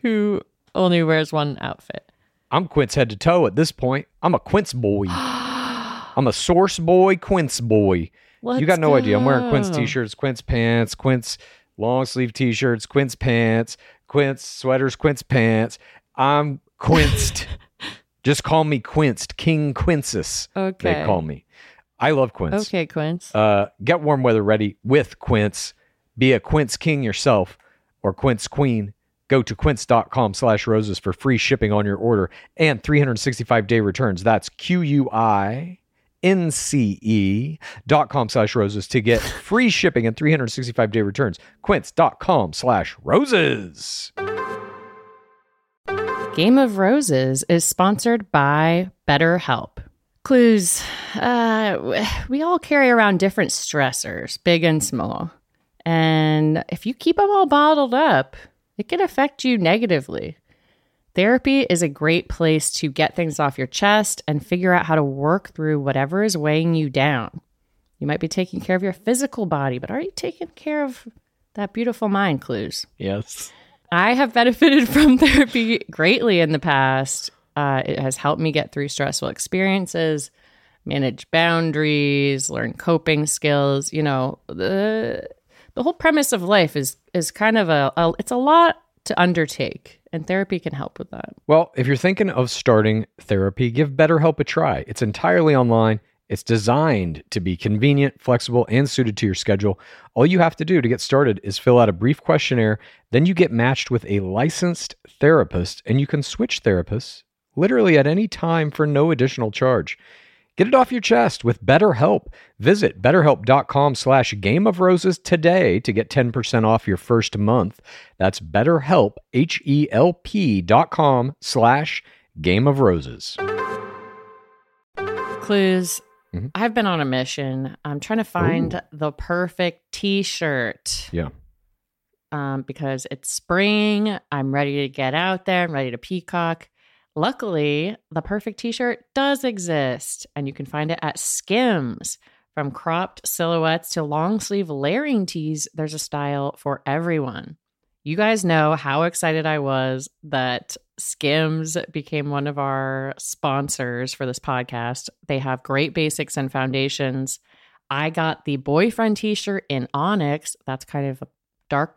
who only wears one outfit. I'm Quince head to toe at this point. I'm a Quince boy. I'm a source boy, Quince boy. you got no idea. I'm wearing Quince t-shirts, Quince pants, Quince long sleeve t-shirts, Quince pants, Quince sweaters, Quince pants. I'm quinced. Just call me quinced, King Quinces. Okay. They call me. I love Quince. Okay, Quince. Uh, get warm weather ready with Quince. Be a Quince king yourself or Quince queen. Go to quince.com slash roses for free shipping on your order and 365 day returns. That's Q U I N C E dot com slash roses to get free shipping and 365 day returns. Quince.com slash roses. Game of Roses is sponsored by BetterHelp. Clues. Uh, we all carry around different stressors, big and small. And if you keep them all bottled up, it can affect you negatively. Therapy is a great place to get things off your chest and figure out how to work through whatever is weighing you down. You might be taking care of your physical body, but are you taking care of that beautiful mind, Clues? Yes. I have benefited from therapy greatly in the past. Uh, it has helped me get through stressful experiences, manage boundaries, learn coping skills. You know, the the whole premise of life is is kind of a, a it's a lot to undertake, and therapy can help with that. Well, if you're thinking of starting therapy, give BetterHelp a try. It's entirely online. It's designed to be convenient, flexible, and suited to your schedule. All you have to do to get started is fill out a brief questionnaire. Then you get matched with a licensed therapist, and you can switch therapists literally at any time for no additional charge. Get it off your chest with BetterHelp. Visit betterhelp.com slash game of roses today to get 10% off your first month. That's betterhelp, H-E-L-P dot com slash game of roses. Clues. Mhm. I've been on a mission. I'm trying to find the perfect T-shirt. Yeah. um, because it's spring. I'm ready to get out there. I'm ready to peacock. Luckily, the perfect t shirt does exist, and you can find it at Skims. From cropped silhouettes to long sleeve layering tees, there's a style for everyone. You guys know how excited I was that Skims became one of our sponsors for this podcast. They have great basics and foundations. I got the boyfriend t shirt in Onyx. That's kind of a dark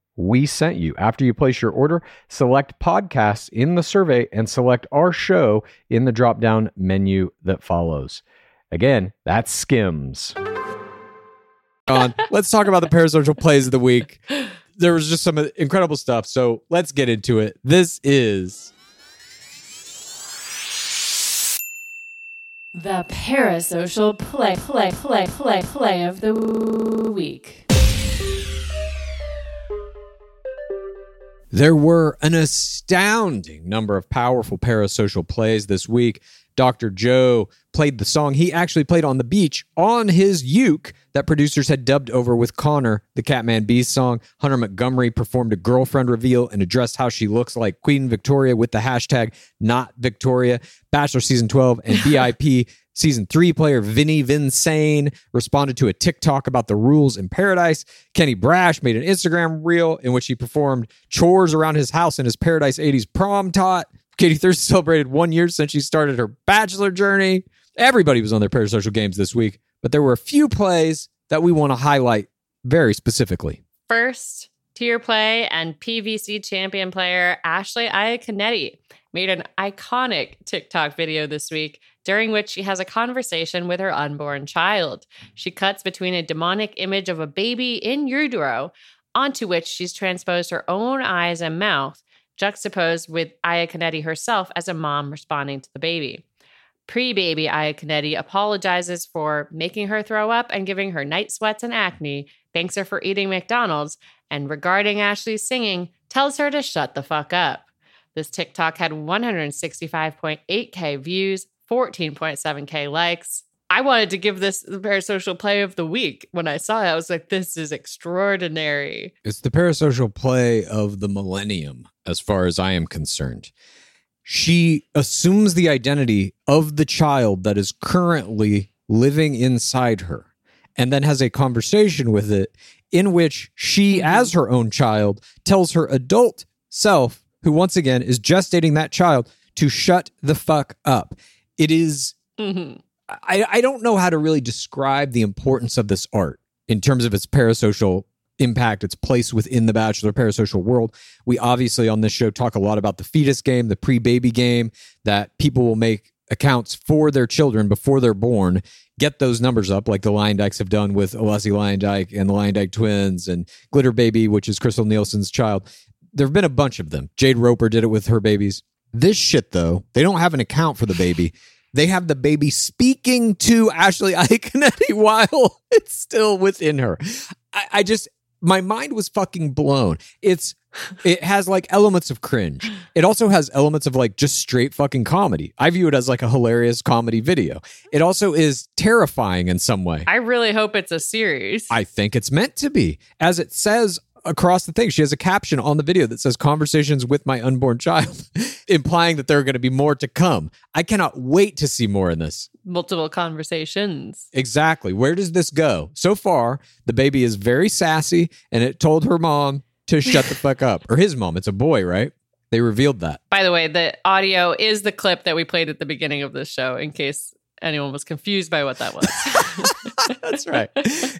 we sent you. After you place your order, select podcasts in the survey and select our show in the drop down menu that follows. Again, that's Skims. on. Let's talk about the parasocial plays of the week. There was just some incredible stuff. So let's get into it. This is The parasocial play, play, play, play, play of the week. There were an astounding number of powerful parasocial plays this week. Dr. Joe played the song he actually played on the beach on his uke that producers had dubbed over with Connor, the Catman Beast song. Hunter Montgomery performed a girlfriend reveal and addressed how she looks like Queen Victoria with the hashtag not Victoria. Bachelor season 12 and BIP Season three player Vinny Vinsane responded to a TikTok about the rules in paradise. Kenny Braasch made an Instagram reel in which he performed chores around his house in his Paradise 80s prom tot. Katie Thurston celebrated one year since she started her bachelor journey. Everybody was on their parasocial games this week, but there were a few plays that we want to highlight very specifically. First, tier play and PVC champion player Ashley Iaconetti made an iconic TikTok video this week during which she has a conversation with her unborn child. She cuts between a demonic image of a baby in utero onto which she's transposed her own eyes and mouth, juxtaposed with Iaconetti herself as a mom responding to the baby. Pre baby Iaconetti apologizes for making her throw up and giving her night sweats and acne, thanks her for eating McDonald's, and regarding Ashley's singing, tells her to shut the fuck up. This TikTok had 165.8K views, 14.7K likes. I wanted to give this the parasocial play of the week. When I saw it, I was like, this is extraordinary. It's the parasocial play of the millennium, as far as I am concerned. She assumes the identity of the child that is currently living inside her and then has a conversation with it in which she, mm-hmm. as her own child, tells her adult self, who once again is gestating that child, to shut the fuck up. It is Mhm. I, I don't know how to really describe the importance of this art in terms of its parasocial impact, its place within the Bachelor parasocial world. We obviously on this show talk a lot about the fetus game, the pre baby game, that people will make accounts for their children before they're born, get those numbers up, like the Luyendyks have done with Alessi Luyendyk and the Luyendyk twins and Glitter Baby, which is Krystal Nielson's child. There have been a bunch of them. Jade Roper did it with her babies. This shit, though, they don't have an account for the baby. They have the baby speaking to Ashley Iaconetti while it's still within her. I, I just, my mind was fucking blown. It's it has like elements of cringe. It also has elements of like just straight fucking comedy. I view it as like a hilarious comedy video. It also is terrifying in some way. I really hope it's a series. I think it's meant to be. As it says across the thing, she has a caption on the video that says conversations with my unborn child, implying that there are going to be more to come. I cannot wait to see more in this. Multiple conversations. Exactly. Where does this go? So far, the baby is very sassy and it told her mom to shut the fuck up. Or his mom. It's a boy, right? They revealed that. By the way, the audio is the clip that we played at the beginning of this show in case anyone was confused by what that was. That's right.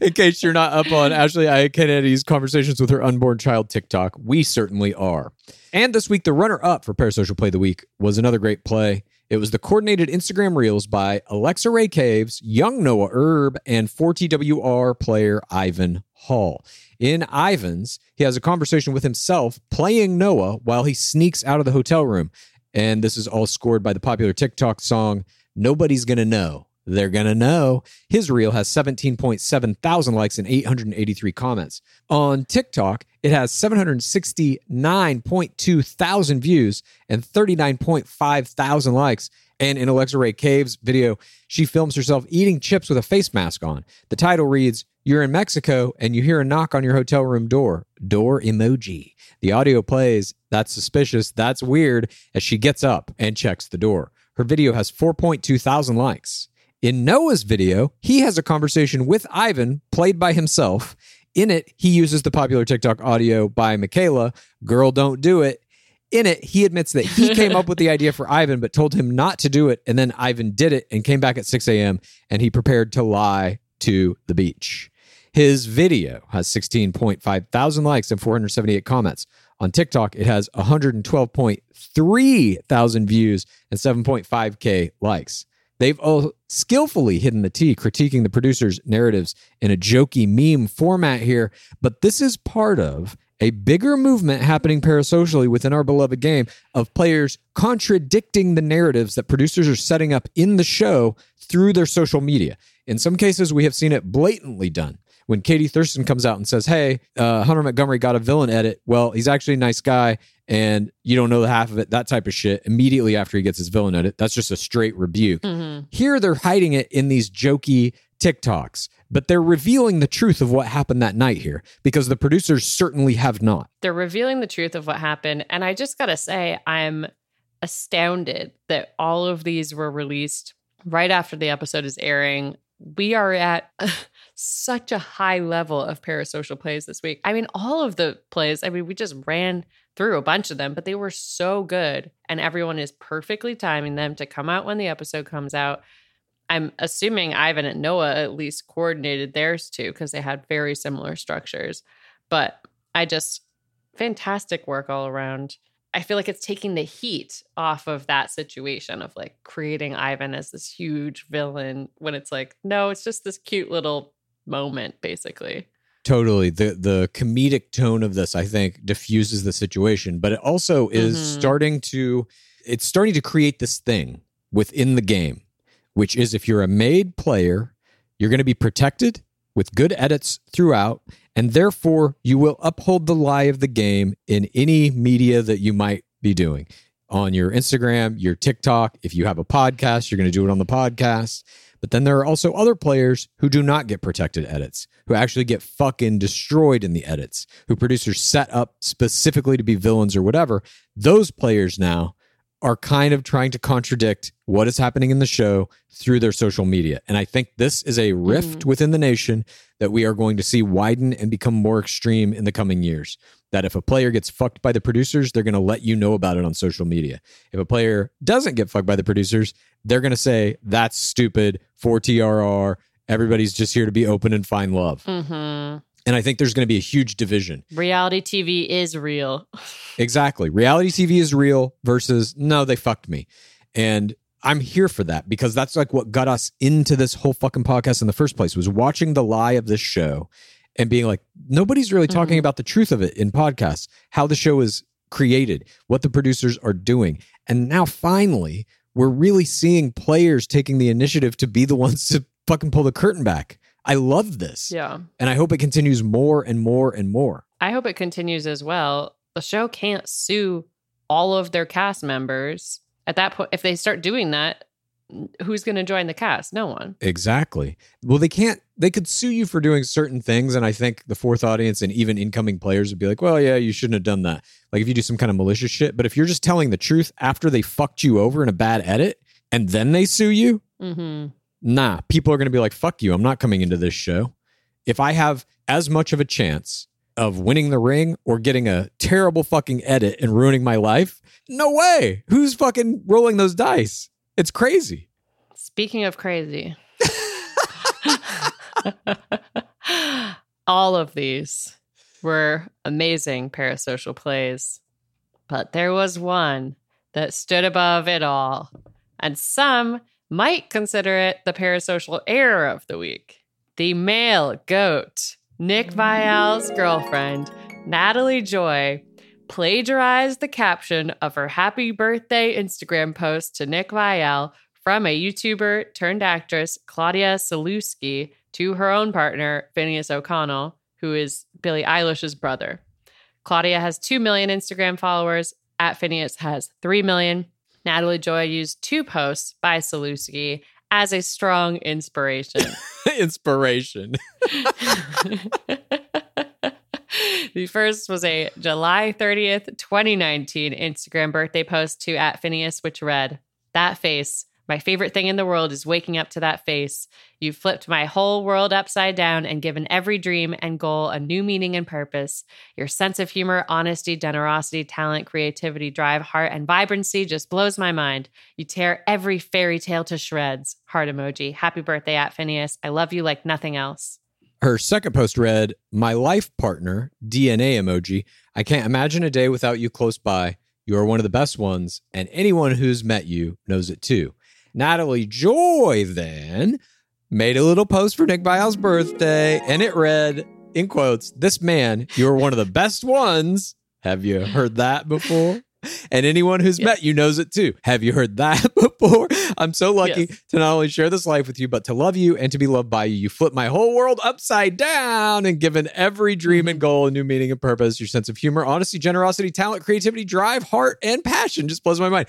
In case you're not up on Ashley Iaconetti's conversations with her unborn child TikTok, we certainly are. And this week, the runner up for Parasocial Play of the Week was another great play. It was the coordinated Instagram reels by Alexa Ray Caves, young Noah Erb, and 4TWR player Ivan Hall. In Ivan's, he has a conversation with himself playing Noah while he sneaks out of the hotel room. And this is all scored by the popular TikTok song, Nobody's Gonna Know. They're gonna know. His reel has 17.7 thousand likes and 883 comments. On TikTok, it has 769.2 thousand views and 39.5 thousand likes. And in Alexa Ray Caves' video, she films herself eating chips with a face mask on. The title reads, You're in Mexico and you hear a knock on your hotel room door. Door emoji. The audio plays, That's suspicious. That's weird, as she gets up and checks the door. Her video has 4.2 thousand likes. In Noah's video, he has a conversation with Ivan, played by himself. In it, he uses the popular TikTok audio by Michaela, Girl Don't Do It. In it, he admits that he came up with the idea for Ivan, but told him not to do it. And then Ivan did it and came back at 6 a.m. and he prepared to lie to the beach. His video has 16.5 thousand likes and 478 comments. On TikTok, it has 112.3 thousand views and 7.5K likes. They've all skillfully hidden the T, critiquing the producer's narratives in a jokey meme format here. But this is part of a bigger movement happening parasocially within our beloved game of players contradicting the narratives that producers are setting up in the show through their social media. In some cases, we have seen it blatantly done. When Katie Thurston comes out and says, Hey, uh, Hunter Montgomery got a villain edit. Well, he's actually a nice guy and you don't know the half of it, that type of shit, immediately after he gets his villain edit. That's just a straight rebuke. Here, they're hiding it in these jokey TikToks, but they're revealing the truth of what happened that night here because the producers certainly have not. They're revealing the truth of what happened. And I just got to say, I'm astounded that all of these were released right after the episode is airing. We are at such a high level of parasocial plays this week. I mean, all of the plays, I mean, we just ran through a bunch of them, but they were so good. And everyone is perfectly timing them to come out when the episode comes out. I'm assuming Ivan and Noah at least coordinated theirs too, because they had very similar structures. But I just, fantastic work all around. I feel like it's taking the heat off of that situation of like creating Ivan as this huge villain when it's like, no, it's just this cute little moment, basically. Totally. The the comedic tone of this, I think, diffuses the situation, but it also is Mhm. starting to it's starting to create this thing within the game, which is if you're a made player, you're going to be protected with good edits throughout, and therefore you will uphold the lie of the game in any media that you might be doing. On your Instagram, your TikTok, if you have a podcast, you're going to do it on the podcast. But then there are also other players who do not get protected edits, who actually get fucking destroyed in the edits, who producers set up specifically to be villains or whatever. Those players now are kind of trying to contradict what is happening in the show through their social media. And I think this is a rift mm. within the nation that we are going to see widen and become more extreme in the coming years. That if a player gets fucked by the producers, they're going to let you know about it on social media. If a player doesn't get fucked by the producers, they're going to say, that's stupid, 4TRR, everybody's just here to be open and find love. Mm-hmm. And I think there's going to be a huge division. Reality TV is real. Exactly. Reality TV is real versus no, they fucked me. And I'm here for that because that's like what got us into this whole fucking podcast in the first place was watching the lie of this show and being like, nobody's really talking Mhm. about the truth of it in podcasts, how the show is created, what the producers are doing. And now finally, we're really seeing players taking the initiative to be the ones to fucking pull the curtain back I love this. Yeah. And I hope it continues more and more and more. I hope it continues as well. The show can't sue all of their cast members. At that point, if they start doing that, who's going to join the cast? No one. Exactly. Well, they can't, they could sue you for doing certain things. And I think the fourth audience and even incoming players would be like, well, yeah, you shouldn't have done that. Like if you do some kind of malicious shit. But if you're just telling the truth after they fucked you over in a bad edit and then they sue you, Mm-hmm. nah, people are going to be like, fuck you. I'm not coming into this show. If I have as much of a chance of winning the ring or getting a terrible fucking edit and ruining my life, no way. Who's fucking rolling those dice? It's crazy. Speaking of crazy, all of these were amazing parasocial plays, but there was one that stood above it all, and some might consider it the parasocial error of the week. The male goat, Nick Viall's girlfriend, Natalie Joy, plagiarized the caption of her happy birthday Instagram post to Nick Viall from a YouTuber turned actress, Claudia Sulewski, to her own partner, Finneas O'Connell, who is Billie Eilish's brother. Claudia has 2 million Instagram followers. At Finneas has 3 million. Natalie Joy used two posts by Sulewski as a strong inspiration. Inspiration. the first was a July 30th, 2019 Instagram birthday post to at Finneas, which read, That face. My favorite thing in the world is waking up to that face. You've flipped my whole world upside down and given every dream and goal a new meaning and purpose. Your sense of humor, honesty, generosity, talent, creativity, drive, heart, and vibrancy just blows my mind. You tear every fairy tale to shreds. Heart emoji. Happy birthday, at Finneas. I love you like nothing else. Her second post read, My life partner, DNA emoji. I can't imagine a day without you close by. You are one of the best ones, and anyone who's met you knows it too. Natalie Joy then made a little post for Nick Viall's birthday, and it read, in quotes, This man, you're one of the best ones. Have you heard that before? And anyone who's Yes. met you knows it too. Have you heard that before? I'm so lucky Yes. to not only share this life with you, but to love you and to be loved by you. You flip my whole world upside down and given every dream and mm-hmm. goal a new meaning and purpose. Your sense of humor, honesty, generosity, talent, creativity, drive, heart, and passion just blows my mind.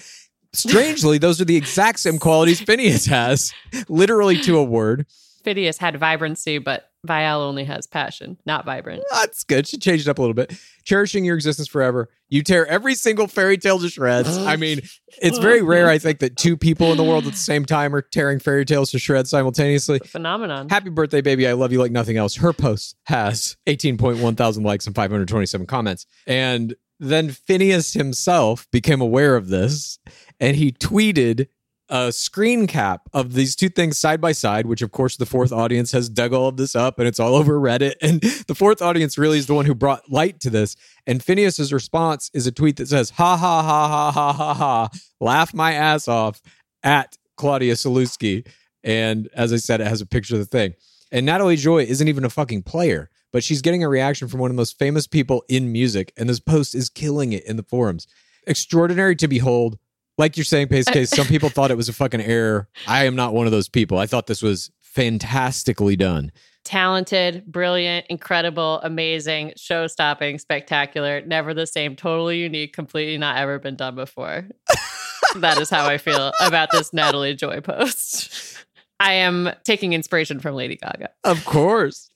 Strangely, those are the exact same qualities Finneas has, literally to a word. Finneas had vibrancy, but Viall only has passion, not vibrant. That's good. She changed it up a little bit. Cherishing your existence forever. You tear every single fairy tale to shreds. I mean, it's very rare, I think, that two people in the world at the same time are tearing fairy tales to shreds simultaneously. Phenomenon. Happy birthday, baby. I love you like nothing else. Her post has 18.1 thousand likes and 527 comments. And then Finneas himself became aware of this and he tweeted a screen cap of these two things side by side, which of course the fourth audience has dug all of this up and it's all over Reddit. And the fourth audience really is the one who brought light to this. And Finneas's response is a tweet that says, ha ha ha ha ha ha ha, laugh my ass off at Claudia Sulewski. And as I said, it has a picture of the thing. And Natalie Joy isn't even a fucking player, but she's getting a reaction from one of the most famous people in music. And this post is killing it in the forums. Extraordinary to behold. Like you're saying, Pace uh, Case, some people thought it was a fucking error. I am not one of those people. I thought this was fantastically done. Talented, brilliant, incredible, amazing, show stopping, spectacular, never the same, totally unique, completely not ever been done before. that is how I feel about this Natalie Joy post. I am taking inspiration from Lady Gaga. Of course.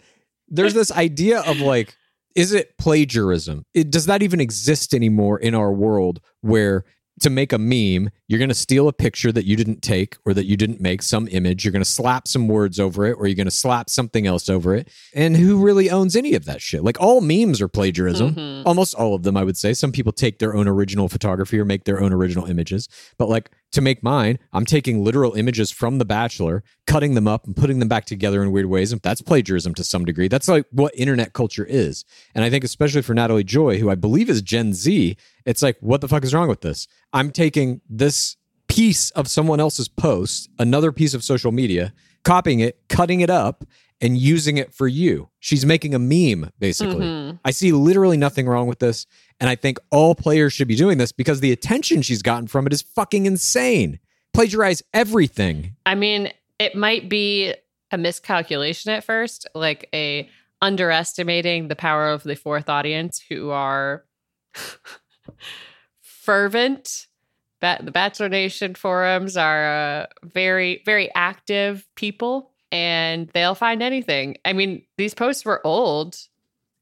There's this idea of like, is it plagiarism? It, does that even exist anymore in our world where to make a meme, you're going to steal a picture that you didn't take or that you didn't make, some image, you're going to slap some words over it or you're going to slap something else over it. And who really owns any of that shit? Like all memes are plagiarism. Mhm. Almost all of them, I would say. Some people take their own original photography or make their own original images. But like to make mine, I'm taking literal images from The Bachelor, cutting them up and putting them back together in weird ways. And that's plagiarism to some degree. That's like what internet culture is. And I think, especially for Natalie Joy, who I believe is Gen Z, it's like, what the fuck is wrong with this? I'm taking this piece of someone else's post, another piece of social media, copying it, cutting it up, and using it for you. She's making a meme, basically. Mhm. I see literally nothing wrong with this. And I think all players should be doing this because the attention she's gotten from it is fucking insane. Plagiarize everything. I mean, it might be a miscalculation at first, like a underestimating the power of the fourth audience who are fervent. Ba- the Bachelor Nation forums are uh, very, very active people and they'll find anything. I mean, these posts were old.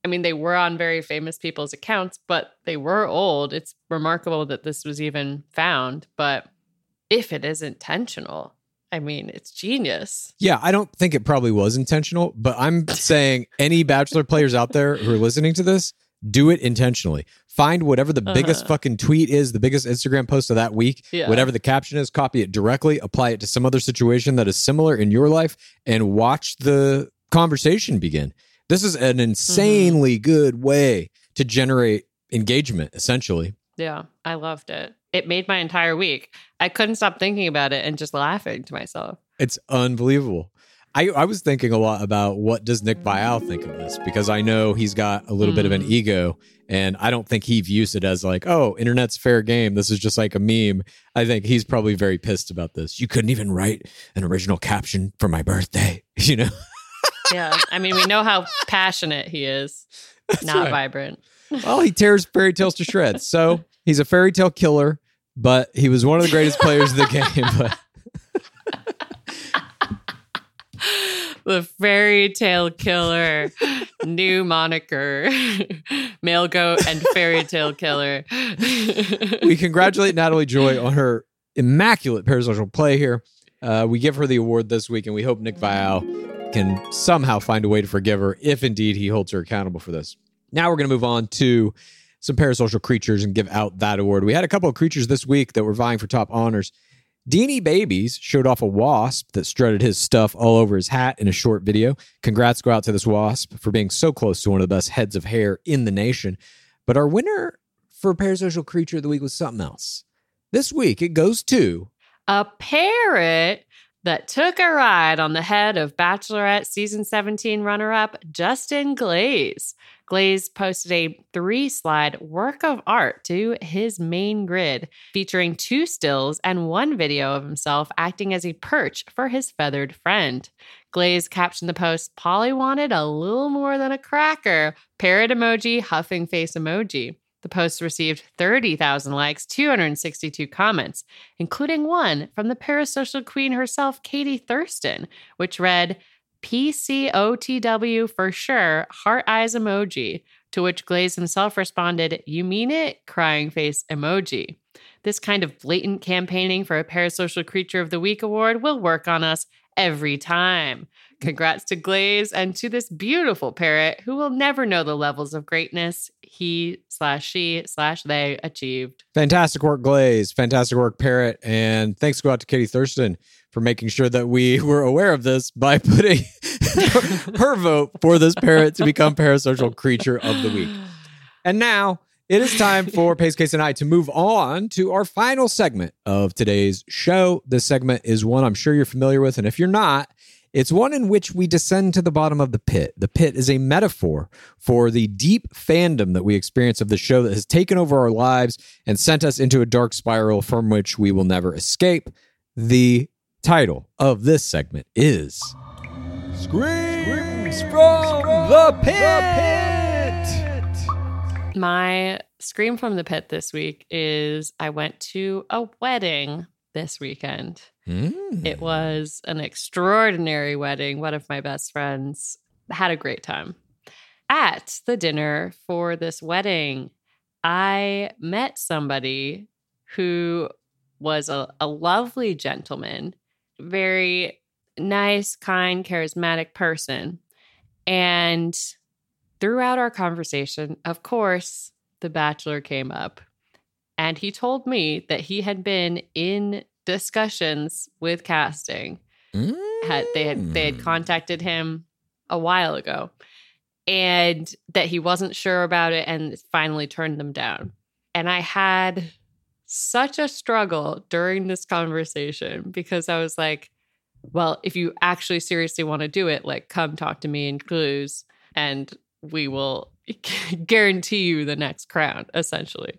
I mean, they were on very famous people's accounts, but they were old. It's remarkable that this was even found. But if it is intentional, I mean, it's genius. Yeah, I don't think it probably was intentional, but I'm saying any Bachelor players out there who are listening to this, do it intentionally. Find whatever the biggest Uh-huh. fucking tweet is, the biggest Instagram post of that week, Yeah. whatever the caption is, copy it directly, apply it to some other situation that is similar in your life, and watch the conversation begin. This is an insanely good way to generate engagement, essentially. Yeah, I loved it. It made my entire week. I couldn't stop thinking about it and just laughing to myself. It's unbelievable. I, I was thinking a lot about what does Nick Viall think of this because I know he's got a little bit of an hmm. ego and I don't think he views it as like, oh, internet's fair game. This is just like a meme. I think he's probably very pissed about this. You couldn't even write an original caption for my birthday, you know? Yeah, I mean, we know how passionate he is, not right. vibrant. well, he tears fairy tales to shreds. So he's a fairy tale killer, but he was one of the greatest players of the game. But The fairy tale killer, new moniker, male goat and fairy tale killer. we congratulate Natalie Joy on her immaculate parasocial play here. Uh, we give her the award this week, and we hope Nick Viall can somehow find a way to forgive her if indeed he holds her accountable for this. Now we're going to move on to some parasocial creatures and give out that award. We had a couple of creatures this week that were vying for top honors. Deanie Babies showed off a wasp that strutted his stuff all over his hat in a short video. Congrats go out to this wasp for being so close to one of the best heads of hair in the nation. But our winner for parasocial creature of the week was something else. This week it goes to a parrot that took a ride on the head of Bachelorette season 17 runner up Justin Glaze. Glaze posted a three slide work of art to his main grid, featuring two stills and one video of himself acting as a perch for his feathered friend. Glaze captioned the post Polly wanted a little more than a cracker, parrot emoji, huffing face emoji. The post received 30,000 likes, 262 comments, including one from the parasocial queen herself, Katie Thurston, which read, PCOTW for sure, heart eyes emoji. To which Glaze himself responded, You mean it? Crying face emoji. This kind of blatant campaigning for a Parasocial Creature of the Week award will work on us every time. Congrats to Glaze and to this beautiful parrot who will never know the levels of greatness he slash she slash they achieved. fantastic work, Glaze. Fantastic work, Parrot. And thanks go out to Katie Thurston for making sure that we were aware of this by putting her vote for this parrot to become parasocial creature of the week. And now it is time for Pace Case and I to move on to our final segment of today's show. This segment is one I'm sure you're familiar with. And if you're not, it's one in which we descend to the bottom of the pit. The pit is a metaphor for the deep fandom that we experience of the show that has taken over our lives and sent us into a dark spiral from which we will never escape. The title of this segment is Screams from the Pit. My scream from the pit this week is I went to a wedding this weekend. Mm. It was an extraordinary wedding. One of my best friends had a great time. At the dinner for this wedding, I met somebody who was a, a lovely gentleman, very nice, kind, charismatic person. And throughout our conversation, of course, the bachelor came up and he told me that he had been in discussions with casting. Had they had they had mm. contacted him a while ago and that he wasn't sure about it and finally turned them down. And I had such a struggle during this conversation because I was like, well, if you actually seriously want to do it, like come talk to me in clues and we will guarantee you the next crown, essentially.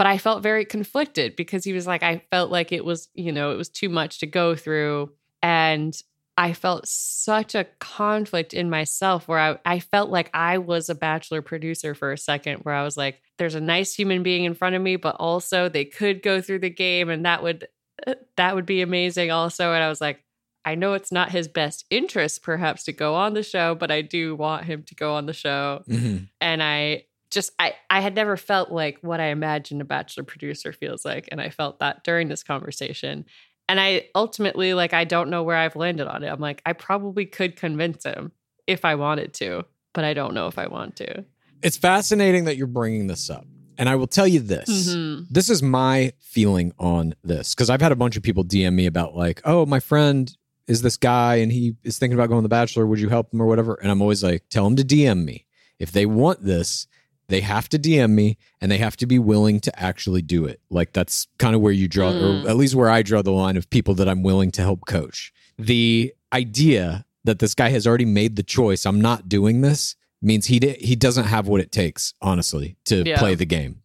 But I felt very conflicted because he was like, I felt like it was, you know, it was too much to go through. And I felt such a conflict in myself where I, I felt like I was a bachelor producer for a second, where I was like, there's a nice human being in front of me, but also they could go through the game and that would that would be amazing also. And I was like, I know it's not his best interest perhaps to go on the show, but I do want him to go on the show. Mhm. And I just I I had never felt like what I imagined a bachelor producer feels like. And I felt that during this conversation. And I ultimately like I don't know where I've landed on it. I'm like, I probably could convince him if I wanted to, but I don't know if I want to. It's fascinating that you're bringing this up. And I will tell you this. Mhm. This is my feeling on this because I've had a bunch of people DM me about, like, oh, my friend is this guy and he is thinking about going to The Bachelor. Would you help him or whatever? And I'm always like, tell him to DM me. If they want this, they have to DM me and they have to be willing to actually do it. Like, that's kind of where you draw, Mm. or at least where I draw the line of people that I'm willing to help coach. The idea that this guy has already made the choice, I'm not doing this, means he di- he doesn't have what it takes, honestly, to Yeah. play the game.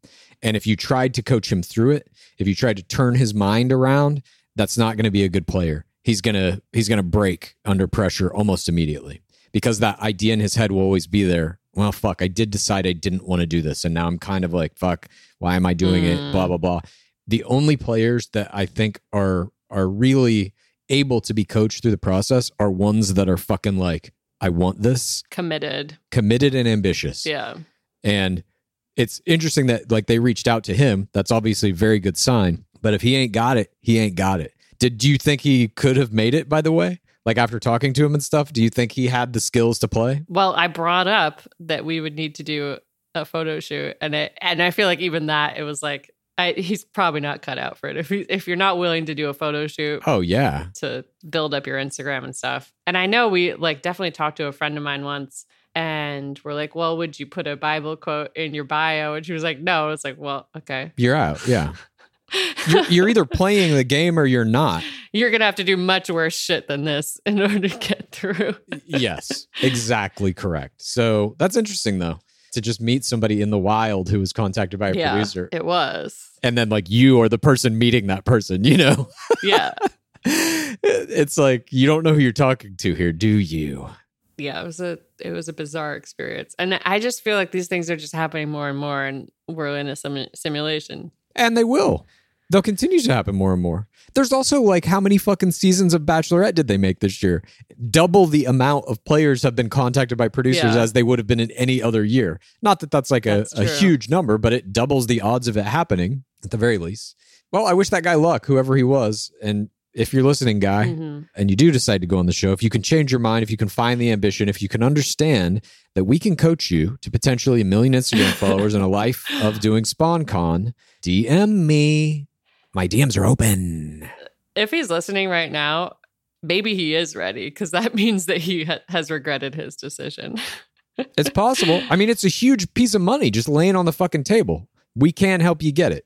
And if you tried to coach him through it, if you tried to turn his mind around, that's not going to be a good player. He's going to he's going to break under pressure almost immediately because that idea in his head will always be there. Well, fuck, I did decide I didn't want to do this and now I'm kind of like, fuck, why am I doing it? Mm. blah blah blah. The only players that I think are are really able to be coached through the process are ones that are fucking like I want this, Committed. committed and ambitious. Yeah. And it's interesting that like they reached out to him. That's obviously a very good sign. But if he ain't got it, he ain't got it. Did you think he could have made it, by the way? Like after talking to him and stuff, do you think he had the skills to play? Well, I brought up that we would need to do a photo shoot, and it, and I feel like even that it was like I, he's probably not cut out for it. If he, if you're not willing to do a photo shoot Oh yeah. to build up your Instagram and stuff, and I know we like definitely talked to a friend of mine once, and we're like, well, would you put a Bible quote in your bio? And she was like, no. It's like, well, okay, You're out. Yeah. You're, you're either playing the game or you're not. you're gonna have to do much worse shit than this in order to get through. yes, exactly correct. So that's interesting though to just meet somebody in the wild who was contacted by a yeah, producer, it was. and then like you are the person meeting that person. You know, Yeah. it's like you don't know who you're talking to here, do you? yeah, it was a it was a bizarre experience, and I just feel like these things are just happening more and more, and we're in a sim- simulation. And they will. They'll continue to happen more and more. There's also like how many fucking seasons of Bachelorette did they make this year? Double the amount of players have been contacted by producers Yeah. as they would have been in any other year. Not that that's like a, That's a huge number, but it doubles the odds of it happening at the very least. Well, I wish that guy luck, whoever he was. And if you're listening, guy, Mhm. and you do decide to go on the show, if you can change your mind, if you can find the ambition, if you can understand that we can coach you to potentially a million Instagram followers and a life of doing sponcon, DM me. My DMs are open. If he's listening right now, maybe he is ready because that means that he ha- has regretted his decision. It's possible. I mean, it's a huge piece of money just laying on the fucking table. We can help you get it.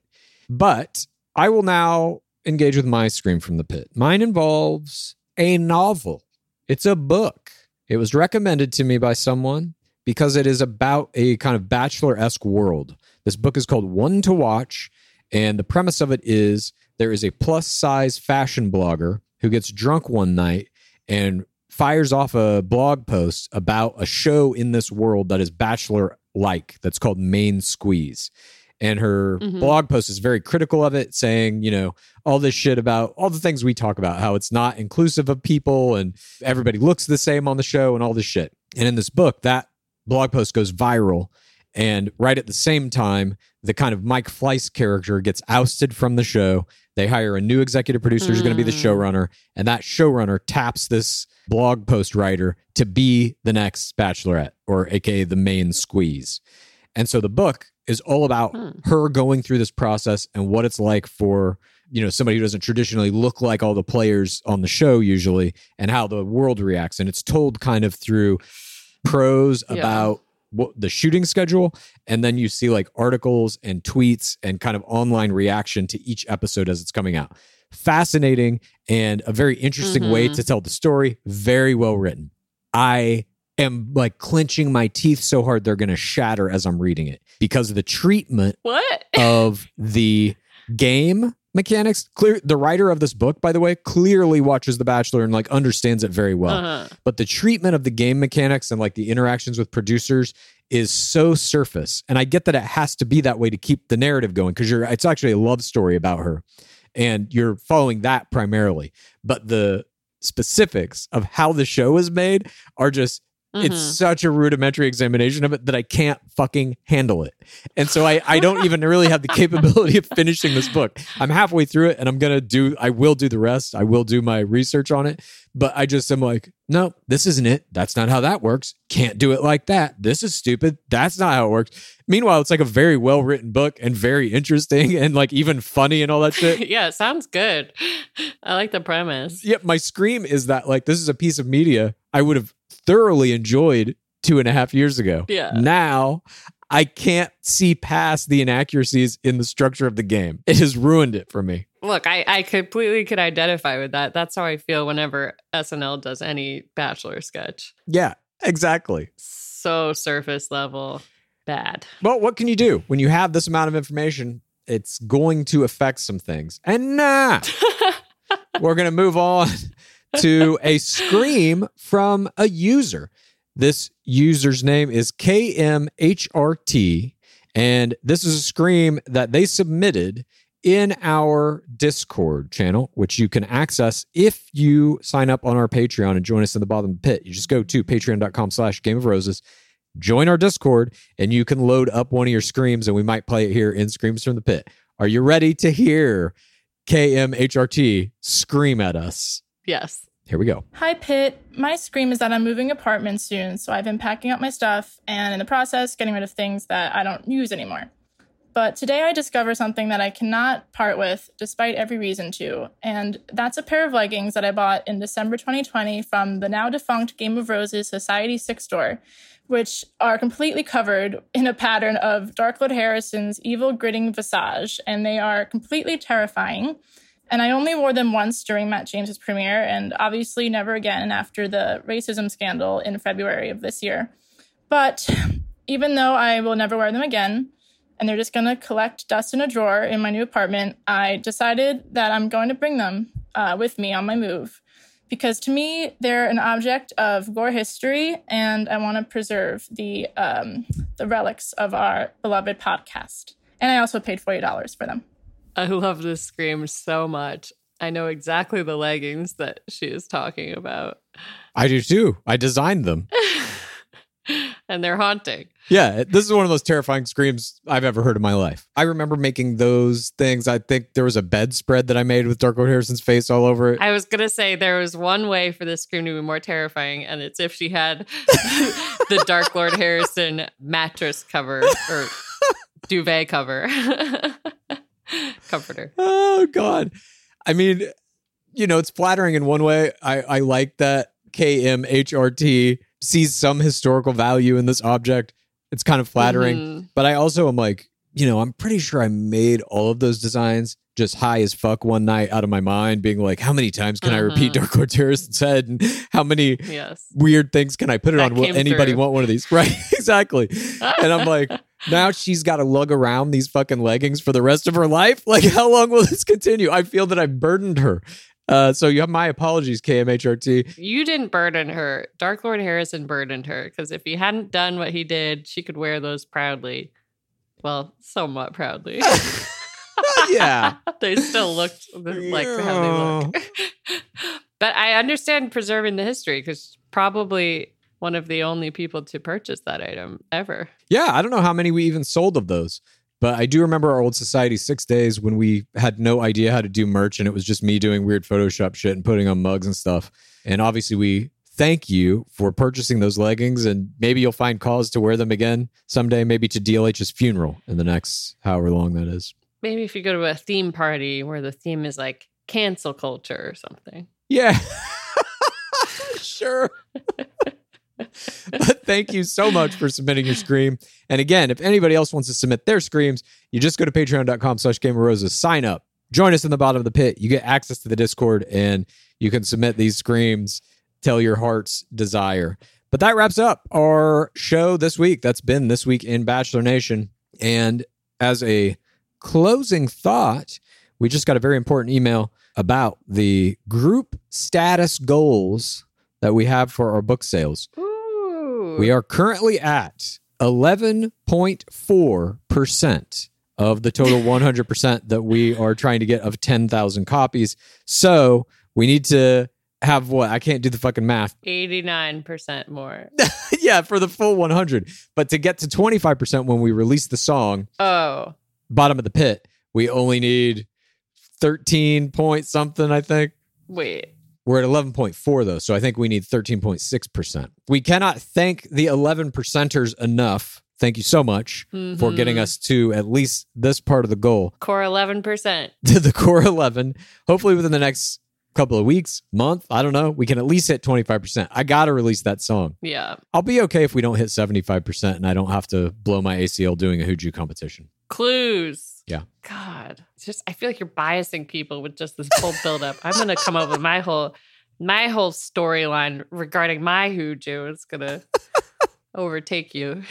But I will now engage with my scream from the pit. Mine involves a novel, it's a book. It was recommended to me by someone because it is about a kind of bachelor esque world. This book is called One to Watch. And the premise of it is there is a plus size fashion blogger who gets drunk one night and fires off a blog post about a show in this world that is bachelor like that's called Main Squeeze. And her Mhm. blog post is very critical of it, saying, you know, all this shit about all the things we talk about, how it's not inclusive of people and everybody looks the same on the show and all this shit. And in this book, that blog post goes viral. And right at the same time, the kind of Mike Fleiss character gets ousted from the show. They hire a new executive producer who's going to be the Mm. showrunner. And that showrunner taps this blog post writer to be the next bachelorette or AKA the main squeeze. And so the book is all about Hmm. her going through this process and what it's like for you know somebody who doesn't traditionally look like all the players on the show usually and how the world reacts and it's told kind of through prose Yeah. about what the shooting schedule and then you see like articles and tweets and kind of online reaction to each episode as it's coming out fascinating and a very interesting way Mhm. to tell the story very well written i am like clenching my teeth so hard they're going to shatter as i'm reading it because of the treatment what? of the game mechanics. Clear the writer of this book, by the way, clearly watches The Bachelor and like understands it very well. Uh-huh. But the treatment of the game mechanics and like the interactions with producers is so surface. And I get that it has to be that way to keep the narrative going because you're it's actually a love story about her. And you're following that primarily. But the specifics of how the show is made are just it's Mhm. such a rudimentary examination of it that I can't fucking handle it. And so I, I don't even really have the capability of finishing this book. I'm halfway through it and I'm going to do, I will do the rest. I will do my research on it. But I just am like, no, this isn't it. That's not how that works. Can't do it like that. This is stupid. That's not how it works. Meanwhile, it's like a very well written book and very interesting and like even funny and all that shit. yeah, it sounds good. I like the premise. Yep, my scream is that like this is a piece of media I would have thoroughly enjoyed two and a half years ago. Yeah. Now I can't see past the inaccuracies in the structure of the game. It has ruined it for me. Look, I, I completely could identify with that. That's how I feel whenever SNL does any Bachelor sketch. Yeah, exactly. So surface level, bad. Well, what can you do when you have this amount of information? It's going to affect some things. And nah, we're going to move on to a scream from a user. This user's name is KMHRT, and this is a scream that they submitted in our Discord channel, which you can access if you sign up on our Patreon and join us in the bottom of the pit. You just go to patreon.com slash game of roses, join our Discord, and you can load up one of your screams, and we might play it here in Screams from the Pit. Are you ready to hear KMHRT scream at us? Yes. Here we go. Hi, Pit. My scream is that I'm moving apartments soon, so I've been packing up my stuff and in the process getting rid of things that I don't use anymore. But today I discover something that I cannot part with despite every reason to, and that's a pair of leggings that I bought in December 2020 from the now defunct Game of Roses Society 6 store, which are completely covered in a pattern of Dark Lord Harrison's evil gritting visage, and they are completely terrifying. And I only wore them once during Matt James's premiere, and obviously never again after the racism scandal in February of this year. But even though I will never wear them again, and they're just gonna collect dust in a drawer in my new apartment, I decided that I'm going to bring them uh, with me on my move. Because to me, they're an object of gore history, and I want to preserve the um, the relics of our beloved podcast. And I also paid forty dollars for them. I love this scream so much. I know exactly the leggings that she is talking about, I do too. I designed them. and they're haunting. Yeah, this is one of those terrifying screams I've ever heard in my life. I remember making those things. I think there was a bedspread that I made with Dark Lord Harrison's face all over it. I was gonna say there was one way for this scream to be more terrifying, and it's if she had the Dark Lord Harrison mattress cover or duvet cover. Comforter. Oh God. I mean, you know, it's flattering in one way. I, I like that KMHRT sees some historical value in this object. It's kind of flattering. Mhm. But I also am like, you know, I'm pretty sure I made all of those designs just high as fuck one night out of my mind, being like, how many times can I repeat Mhm. Dark Lord Harrison's head? And how many Yes. weird things can I put it That on? Will anybody through. want one of these? Right. exactly. And I'm like, now she's got to lug around these fucking leggings for the rest of her life. Like, how long will this continue? I feel that I've burdened her. Uh, so you have my apologies, KMHRT. You didn't burden her. Dark Lord Harrison burdened her because if he hadn't done what he did, she could wear those proudly. Well, somewhat proudly. yeah. they still looked like how they look. but I understand preserving the history because probably one of the only people to purchase that item ever. Yeah. I don't know how many we even sold of those, but I do remember our old Society six days when we had no idea how to do merch and it was just me doing weird Photoshop shit and putting on mugs and stuff. And obviously, we thank you for purchasing those leggings and maybe you'll find cause to wear them again someday, maybe to DLH's funeral in the next however long that is. Maybe if you go to a theme party where the theme is like cancel culture or something. Yeah. sure. but thank you so much for submitting your scream. And again, if anybody else wants to submit their screams, you just go to patreon.com slash game of roses, sign up, join us in the bottom of the pit. You get access to the Discord and you can submit these screams, tell your heart's desire. But that wraps up our show this week. That's been this week in Bachelor Nation. And as a closing thought, we just got a very important email about the group status goals that we have for our book sales. Ooh. We are currently at 11.4% of the total 100% that we are trying to get of 10,000 copies. So we need to have what? I can't do the fucking math. 89% more. yeah, for the full 100. But to get to 25% when we release the song, Oh, bottom of the pit, we only need 13 point something, I think. wait. We're at 11.4 though, so I think we need 13.6%. We cannot thank the 11 percenters enough. Thank you so much for getting mm-hmm. us to at least this part of the goal, Core 11%. to the core 11. Hopefully within the next couple of weeks, month, I don't know, we can at least hit 25%. I got to release that song. Yeah. I'll be okay if we don't hit 75% and I don't have to blow my ACL doing a Huju competition. Clues. Yeah. God. It's just I feel like you're biasing people with just this whole buildup. I'm gonna come up with my whole my whole storyline regarding my Huju. It's gonna overtake you.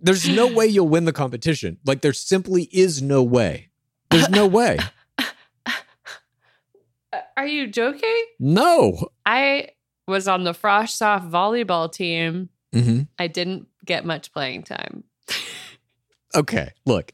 There's no way you'll win the competition. Like there simply is no way. There's no way. Are you joking? No. I was on the Frosh Soph volleyball team. hmm I didn't get much playing time. Okay, look.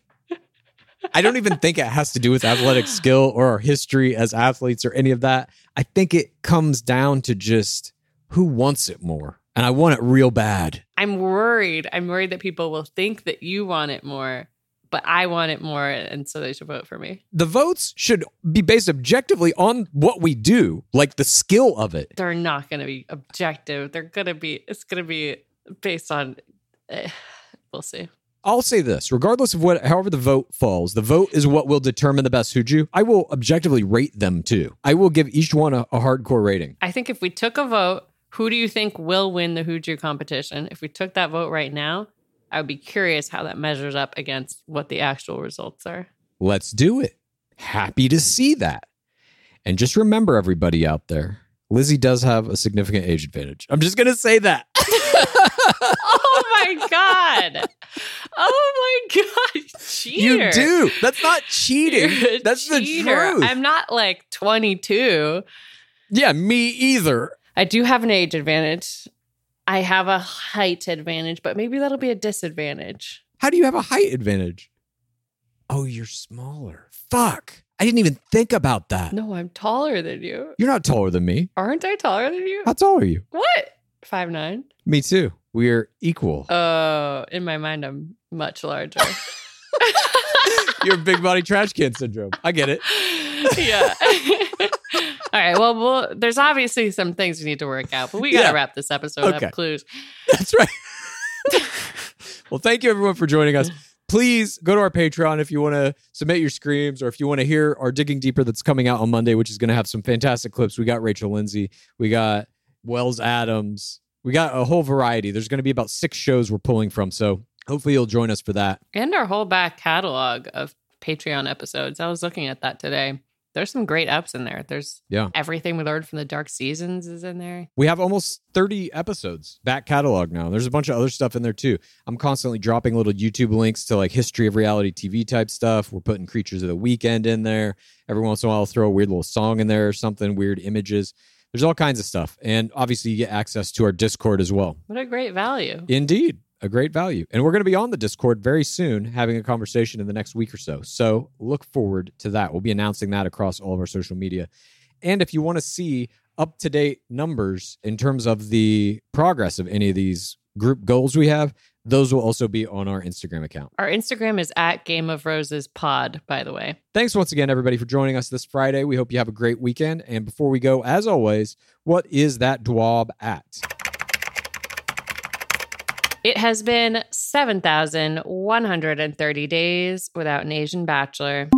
I don't even think it has to do with athletic skill or our history as athletes or any of that. I think it comes down to just who wants it more. And I want it real bad. I'm worried. I'm worried that people will think that you want it more, but I want it more, and so they should vote for me. The votes should be based objectively on what we do, like the skill of it. They're not going to be objective. They're going to be. It's going to be based on. eh, we'll see. I'll say this, regardless of what however the vote falls, the vote is what will determine the best Huju. I will objectively rate them too. I will give each one a, a hardcore rating. I think if we took a vote, who do you think will win the Huju competition? If we took that vote right now, I would be curious how that measures up against what the actual results are. Let's do it. Happy to see that. And just remember, everybody out there, Lizzie does have a significant age advantage. I'm just going to say that. oh my god! Oh my god! Cheater! You do. That's not cheating. That's the truth. I'm not like 22. yeah, me either. I do have an age advantage. I have a height advantage, but maybe that'll be a disadvantage. How do you have a height advantage? Oh, you're smaller. Fuck. I didn't even think about that. No, I'm taller than you. You're not taller than me. Aren't I taller than you? How tall are you? What? Five nine. Me too. We're equal. Oh, in my mind, I'm much larger. You're big body trash can syndrome. I get it. yeah. All right. Well, well, there's obviously some things we need to work out, but we got to Yeah. wrap this episode Okay. up. Clues. That's right. well, thank you everyone for joining us. Please go to our Patreon if you want to submit your screams or if you want to hear our Digging Deeper that's coming out on Monday, which is going to have some fantastic clips. We got Rachel Lindsay, we got Wells Adams, we got a whole variety. There's going to be about six shows we're pulling from. So hopefully you'll join us for that. And our whole back catalog of Patreon episodes. I was looking at that today. There's some great ups in there. There's Yeah. everything we learned from the Dark Seasons is in there. We have almost 30 episodes back catalog now. There's a bunch of other stuff in there too. I'm constantly dropping little YouTube links to like history of reality TV type stuff. We're putting creatures of the weekend in there. Every once in a while, I'll throw a weird little song in there or something, weird images. There's all kinds of stuff. And obviously, you get access to our Discord as well. What a great value. Indeed, a great value. And we're going to be on the Discord very soon, having a conversation in the next week or so. So look forward to that. We'll be announcing that across all of our social media. And if you want to see up to date numbers in terms of the progress of any of these group goals we have, those will also be on our Instagram account. Our Instagram is at Game of Roses Pod, by the way. Thanks once again, everybody, for joining us this Friday. We hope you have a great weekend. And before we go, as always, what is that DWAB at? It has been 7,130 days without an Asian bachelor.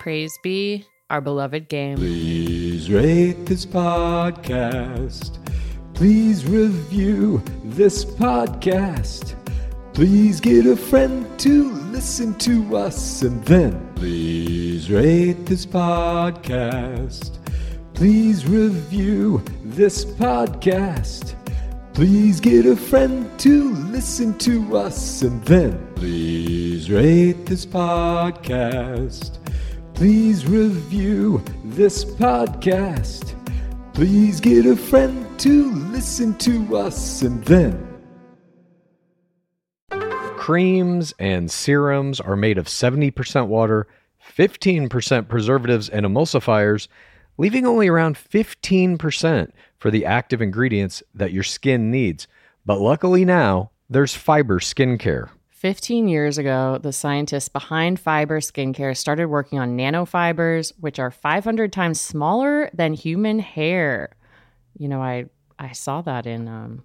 Praise be our beloved game. Please rate this podcast. Please review this podcast. Please get a friend to listen to us and then please rate this podcast. Please review this podcast. Please get a friend to listen to us and then please rate this podcast. Please review this podcast. Please get a friend to listen to us and then. Creams and serums are made of 70% water, 15% preservatives and emulsifiers, leaving only around 15% for the active ingredients that your skin needs. But luckily now, there's fiber skincare. 15 years ago, the scientists behind fiber skincare started working on nanofibers, which are 500 times smaller than human hair. You know, I I saw that in um,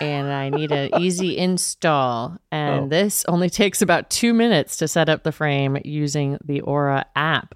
and I need an easy install. And Oh. this only takes about two minutes to set up the frame using the Aura app.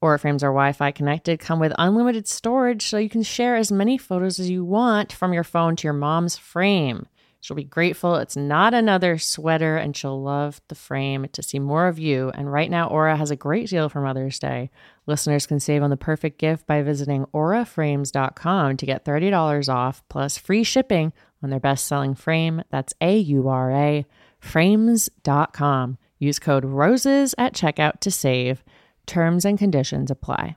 Aura frames are Wi Fi connected, come with unlimited storage, so you can share as many photos as you want from your phone to your mom's frame. She'll be grateful it's not another sweater, and she'll love the frame to see more of you. And right now, Aura has a great deal for Mother's Day. Listeners can save on the perfect gift by visiting auraframes.com to get $30 off plus free shipping on their best selling frame. That's A U R A frames.com. Use code ROSES at checkout to save. Terms and conditions apply.